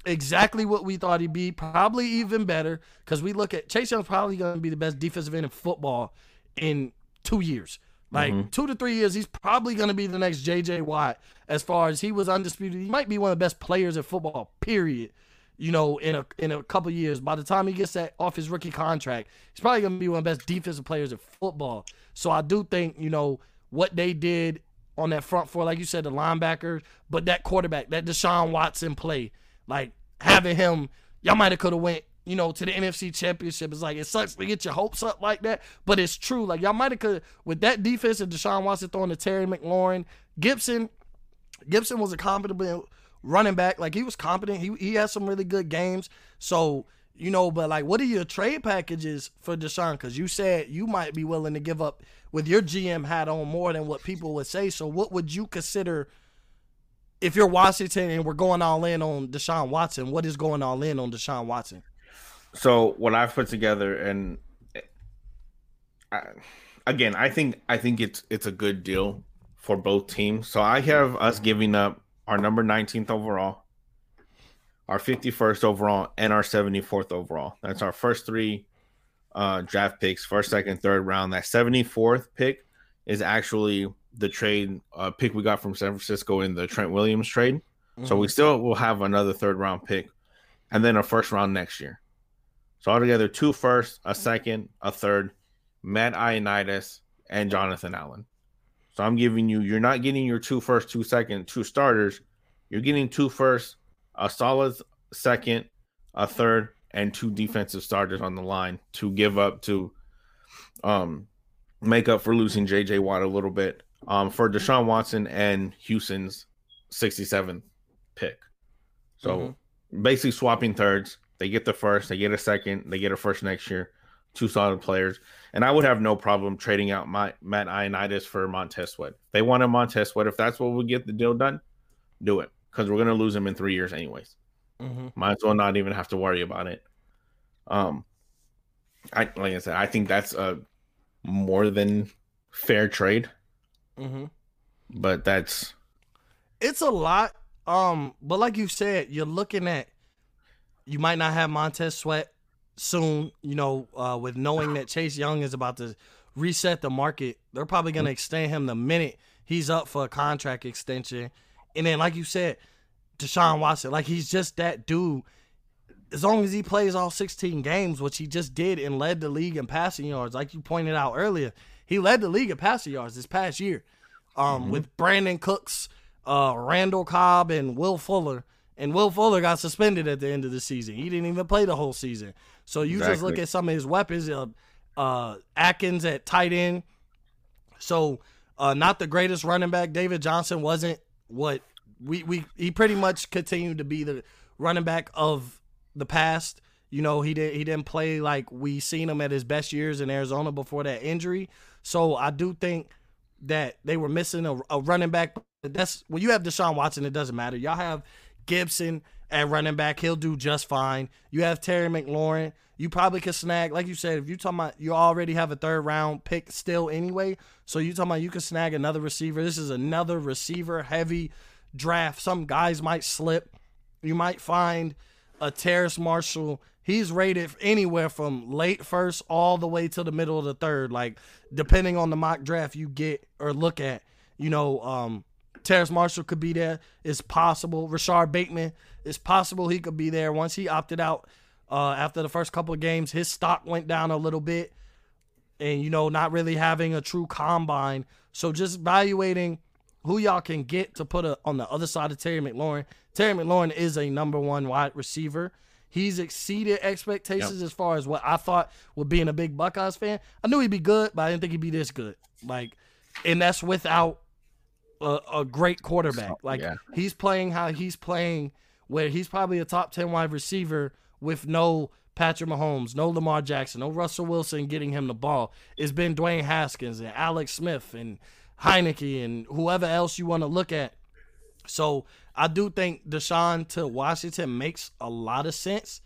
exactly what we thought he'd be, probably even better because we look at Chase Young's probably going to be the best defensive end in football in two years. Like mm-hmm. two to three years, he's probably going to be the next J.J. Watt. As far as he was undisputed, he might be one of the best players in football. Period. You know, in a in a couple years, by the time he gets that off his rookie contract, he's probably to be one of the best defensive players in football. So I do think you know what they did on that front four, like you said, the linebackers, but that quarterback, that Deshaun Watson play, like having him, y'all might have could have went you know, to the NFC Championship. It's like it sucks to get your hopes up like that, but it's true. Like y'all might have could with that defense and Deshaun Watson throwing to Terry McLaurin, Gibson. Gibson was a competent running back. Like he was competent. He he had some really good games. So you know, but like, what are your trade packages for Deshaun? Because you said you might be willing to give up with your GM hat on more than what people would say. So what would you consider? If you're Washington and we're going all in on Deshaun Watson, what is going all in on Deshaun Watson? So what I've put together, and I, again, I think I think it's it's a good deal for both teams. So I have us giving up our number 19th overall, our 51st overall, and our 74th overall. That's our first three uh, draft picks, first, second, third round. That 74th pick is actually the trade uh, pick we got from San Francisco in the Trent Williams trade. Mm-hmm. So we mm-hmm. still will have another third round pick, and then a first round next year. So altogether, two first, a second, a third, Matt Ioannidis, and Jonathan Allen. So I'm giving you, you're not getting your two first, two second, two starters. You're getting two first, a solid second, a third, and two defensive starters on the line to give up to um make up for losing JJ Watt a little bit. Um for Deshaun Watson and Houston's 67th pick. So mm-hmm. basically swapping thirds. They get the first, they get a second, they get a first next year. Two solid players. And I would have no problem trading out my Matt Ioannidis for Montez Sweat. They want a Montez Sweat. If that's what would get the deal done, do it. because we're gonna lose him in three years anyways. Mm-hmm. Might as well not even have to worry about it. Um, I like I said, I think that's a more than fair trade, Mm-hmm. but that's It's a lot. Um, but like you said, you're looking at you might not have Montez Sweat soon, you know, uh, with knowing that Chase Young is about to reset the market. They're probably gonna extend him the minute he's up for a contract extension. And then like you said, Deshaun Watson, like he's just that dude. As long as he plays all 16 games, which he just did and led the league in passing yards, like you pointed out earlier, he led the league in passing yards this past year. Um, with Brandin Cooks, uh, Randall Cobb, and Will Fuller. And Will Fuller got suspended at the end of the season. He didn't even play the whole season. So you just look at some of his weapons. Uh, uh, Atkins at tight end. So uh, not the greatest running back. David Johnson wasn't what we we he pretty much continued to be the running back of the past. You know, he didn't he didn't play like we seen him at his best years in Arizona before that injury. So I do think that they were missing a, a running back. That's when you have Deshaun Watson, it doesn't matter. Y'all have Gibson at running back, he'll do just fine. You have Terry McLaurin. You probably could snag, like you said, if you talking about you already have a third round pick still anyway. So you talking about you could snag another receiver. This is another receiver heavy draft. Some guys might slip. You might find a Terrace Marshall. He's rated anywhere from late first all the way to the middle of the third, like depending on the mock draft you get or look at. You know, um, Terrace Marshall could be there. It's possible. Rashod Bateman, it's possible he could be there. Once he opted out uh, after the first couple of games, his stock went down a little bit, and you know, not really having a true combine. So just evaluating who y'all can get to put a, on the other side of Terry McLaurin. Terry McLaurin is a number one wide receiver. He's exceeded expectations as far as what I thought would being a big Buckeyes fan. I knew he'd be good, but I didn't think he'd be this good. Like, and that's without a, a great quarterback. Like yeah. he's playing how he's playing, where he's probably a top ten wide receiver with no Patrick Mahomes, no Lamar Jackson, no Russell Wilson getting him the ball. It's been Dwayne Haskins and Alex Smith and Heinicke and whoever else you want to look at. So I do think Deshaun to Washington makes a lot of sense.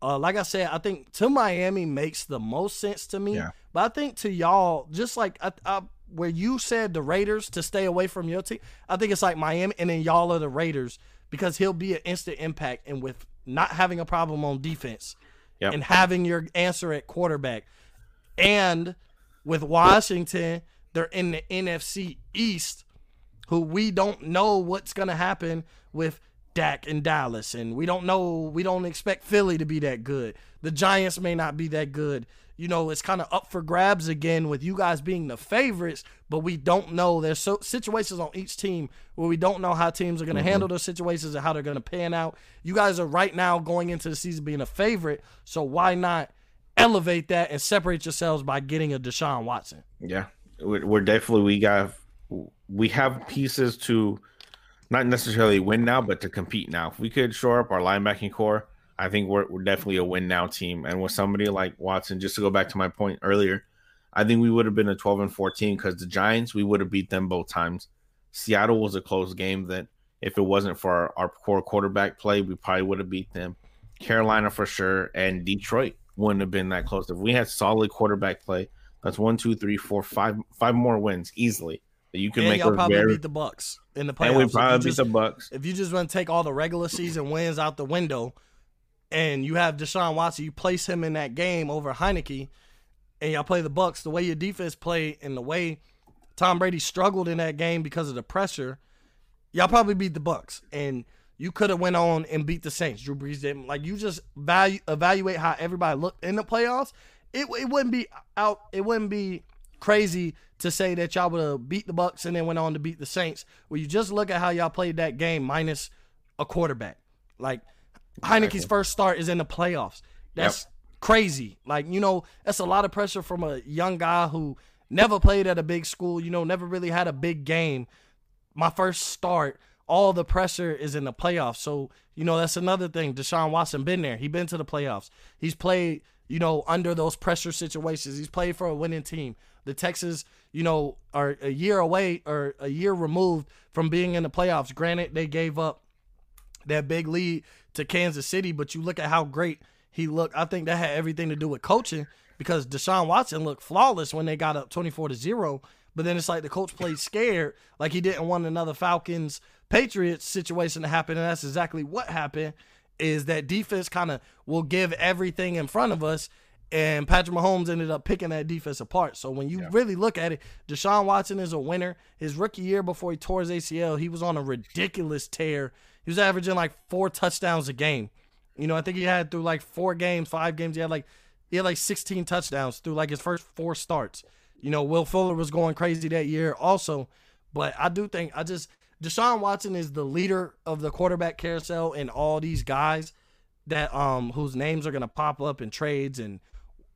Uh, like I said, I think to Miami makes the most sense to me. Yeah. But I think to y'all, just like I, I, where you said the Raiders to stay away from your team, I think it's like Miami, and then y'all are the Raiders because he'll be an instant impact, and with not having a problem on defense, Yep. and having your answer at quarterback, and with Washington, they're in the NFC East, who we don't know what's gonna happen with Dak and Dallas, and we don't know. We don't expect Philly to be that good. The Giants may not be that good. You know, it's kind of up for grabs again with you guys being the favorites, but we don't know. There's so situations on each team where we don't know how teams are going to mm-hmm. handle those situations and how they're going to pan out. You guys are right now going into the season being a favorite, so why not elevate that and separate yourselves by getting a Deshaun Watson? Yeah, we're, we're definitely we got we have pieces to not necessarily win now, but to compete now. If we could shore up our linebacking corps, I think we're we're definitely a win now team. And with somebody like Watson, just to go back to my point earlier, I think we would have been a 12 and 14 because the Giants we would have beat them both times. Seattle was a close game that if it wasn't for our, our core quarterback play, we probably would have beat them. Carolina for sure, and Detroit wouldn't have been that close. If we had solid quarterback play, that's one, two, three, four, five, five more wins easily. That you can and make y'all probably very. beat the Bucs in the playoffs. And we probably beat just- the Bucs. if you just want to take all the regular season wins out the window and you have Deshaun Watson, you place him in that game over Heinicke and y'all play the Bucs, the way your defense played and the way Tom Brady struggled in that game because of the pressure, y'all probably beat the Bucs. And you could have went on and beat the Saints. Drew Brees didn't. Like you just value evaluate how everybody looked in the playoffs. It, it wouldn't be out. It wouldn't be crazy to say that y'all would have beat the Bucs and then went on to beat the Saints. Where you just look at how y'all played that game minus a quarterback. Like Heinicke's first start is in the playoffs. That's crazy. Like you know, that's a lot of pressure from a young guy who never played at a big school. You know, never really had a big game. My first start. All the pressure is in the playoffs. So, you know, that's another thing. Deshaun Watson been there. He been to the playoffs. He's played, you know, under those pressure situations. He's played for a winning team. the Texas, you know, are a year away or a year removed from being in the playoffs. Granted, they gave up that big lead to Kansas City, but you look at how great he looked. I think that had everything to do with coaching because Deshaun Watson looked flawless when they got up 24 to 0. But then it's like the coach played scared, like he didn't want another Falcons Patriots situation to happen. And that's exactly what happened. Is that defense kind of will give everything in front of us. And Patrick Mahomes ended up picking that defense apart. So when you yeah. really look at it, Deshaun Watson is a winner. His rookie year before he tore his ACL, he was on a ridiculous tear. He was averaging like four touchdowns a game. You know, I think he had through like four games, five games, he had like he had like 16 touchdowns through like his first four starts. You know, Will Fuller was going crazy that year also. But I do think I just Deshaun Watson is the leader of the quarterback carousel and all these guys that um whose names are gonna pop up in trades and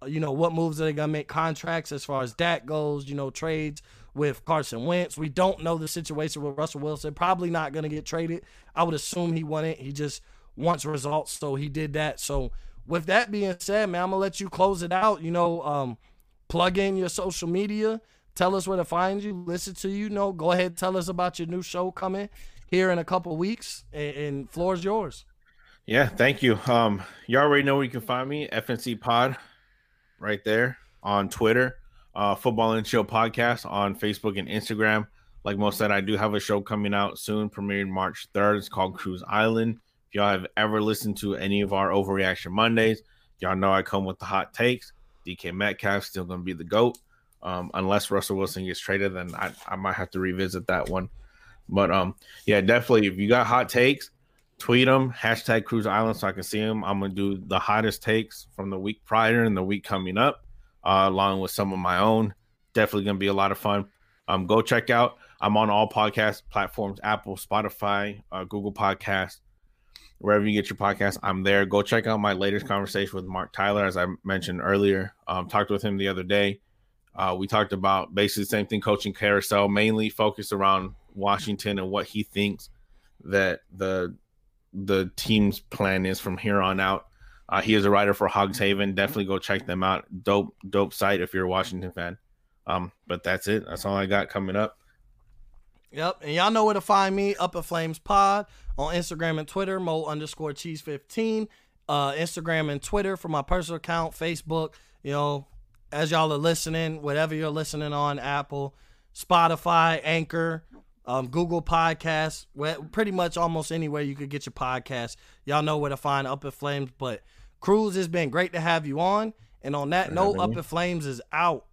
you know what moves are they gonna make contracts as far as that goes, you know, trades with Carson Wentz. We don't know the situation with Russell Wilson. Probably not gonna get traded. I would assume he won it. He just wants results, so he did that. So with that being said, man, I'm gonna let you close it out. You know, um, plug in your social media. Tell us where to find you. Listen to you. Know, go ahead. Tell us about your new show coming here in a couple weeks. And, and floor is yours. Yeah, thank you. Um, you already know where you can find me. FNC Pod, right there on Twitter. Uh, Football and Show podcast on Facebook and Instagram. Like most said, I do have a show coming out soon, premiering March 3rd. It's called Cruz Island If y'all have ever listened to any of our Overreaction Mondays, y'all know I come with the hot takes. DK Metcalf still going to be the GOAT. Um, unless Russell Wilson gets traded, then I, I might have to revisit that one. But um, yeah, definitely. If you got hot takes, tweet them. Hashtag Cruz Island so I can see them. I'm gonna do the hottest takes from the week prior and the week coming up, uh, along with some of my own. Definitely gonna be a lot of fun. Um, go check out. I'm on all podcast platforms: Apple, Spotify, uh, Google Podcast, wherever you get your podcast, I'm there. Go check out my latest conversation with Mark Tyler, as I mentioned earlier. Um, talked with him the other day. Uh, we talked about basically the same thing, coaching carousel, mainly focused around Washington and what he thinks that the the team's plan is from here on out. Uh, he is a writer for Hogs Haven. Definitely go check them out. Dope, dope site if you're a Washington fan. Um, but that's it. That's all I got coming up. Yep. And y'all know where to find me up at Flames Pod on Instagram and Twitter, Mo underscore cheese 15. Uh, Instagram and Twitter for my personal account, Facebook, you know, as y'all are listening, whatever you're listening on, Apple, Spotify, Anchor, um, Google Podcasts, pretty much almost anywhere you could get your podcast. Y'all know where to find Up in Flames. But Cruz, has been great to have you on. And on that note, Up in Flames is out.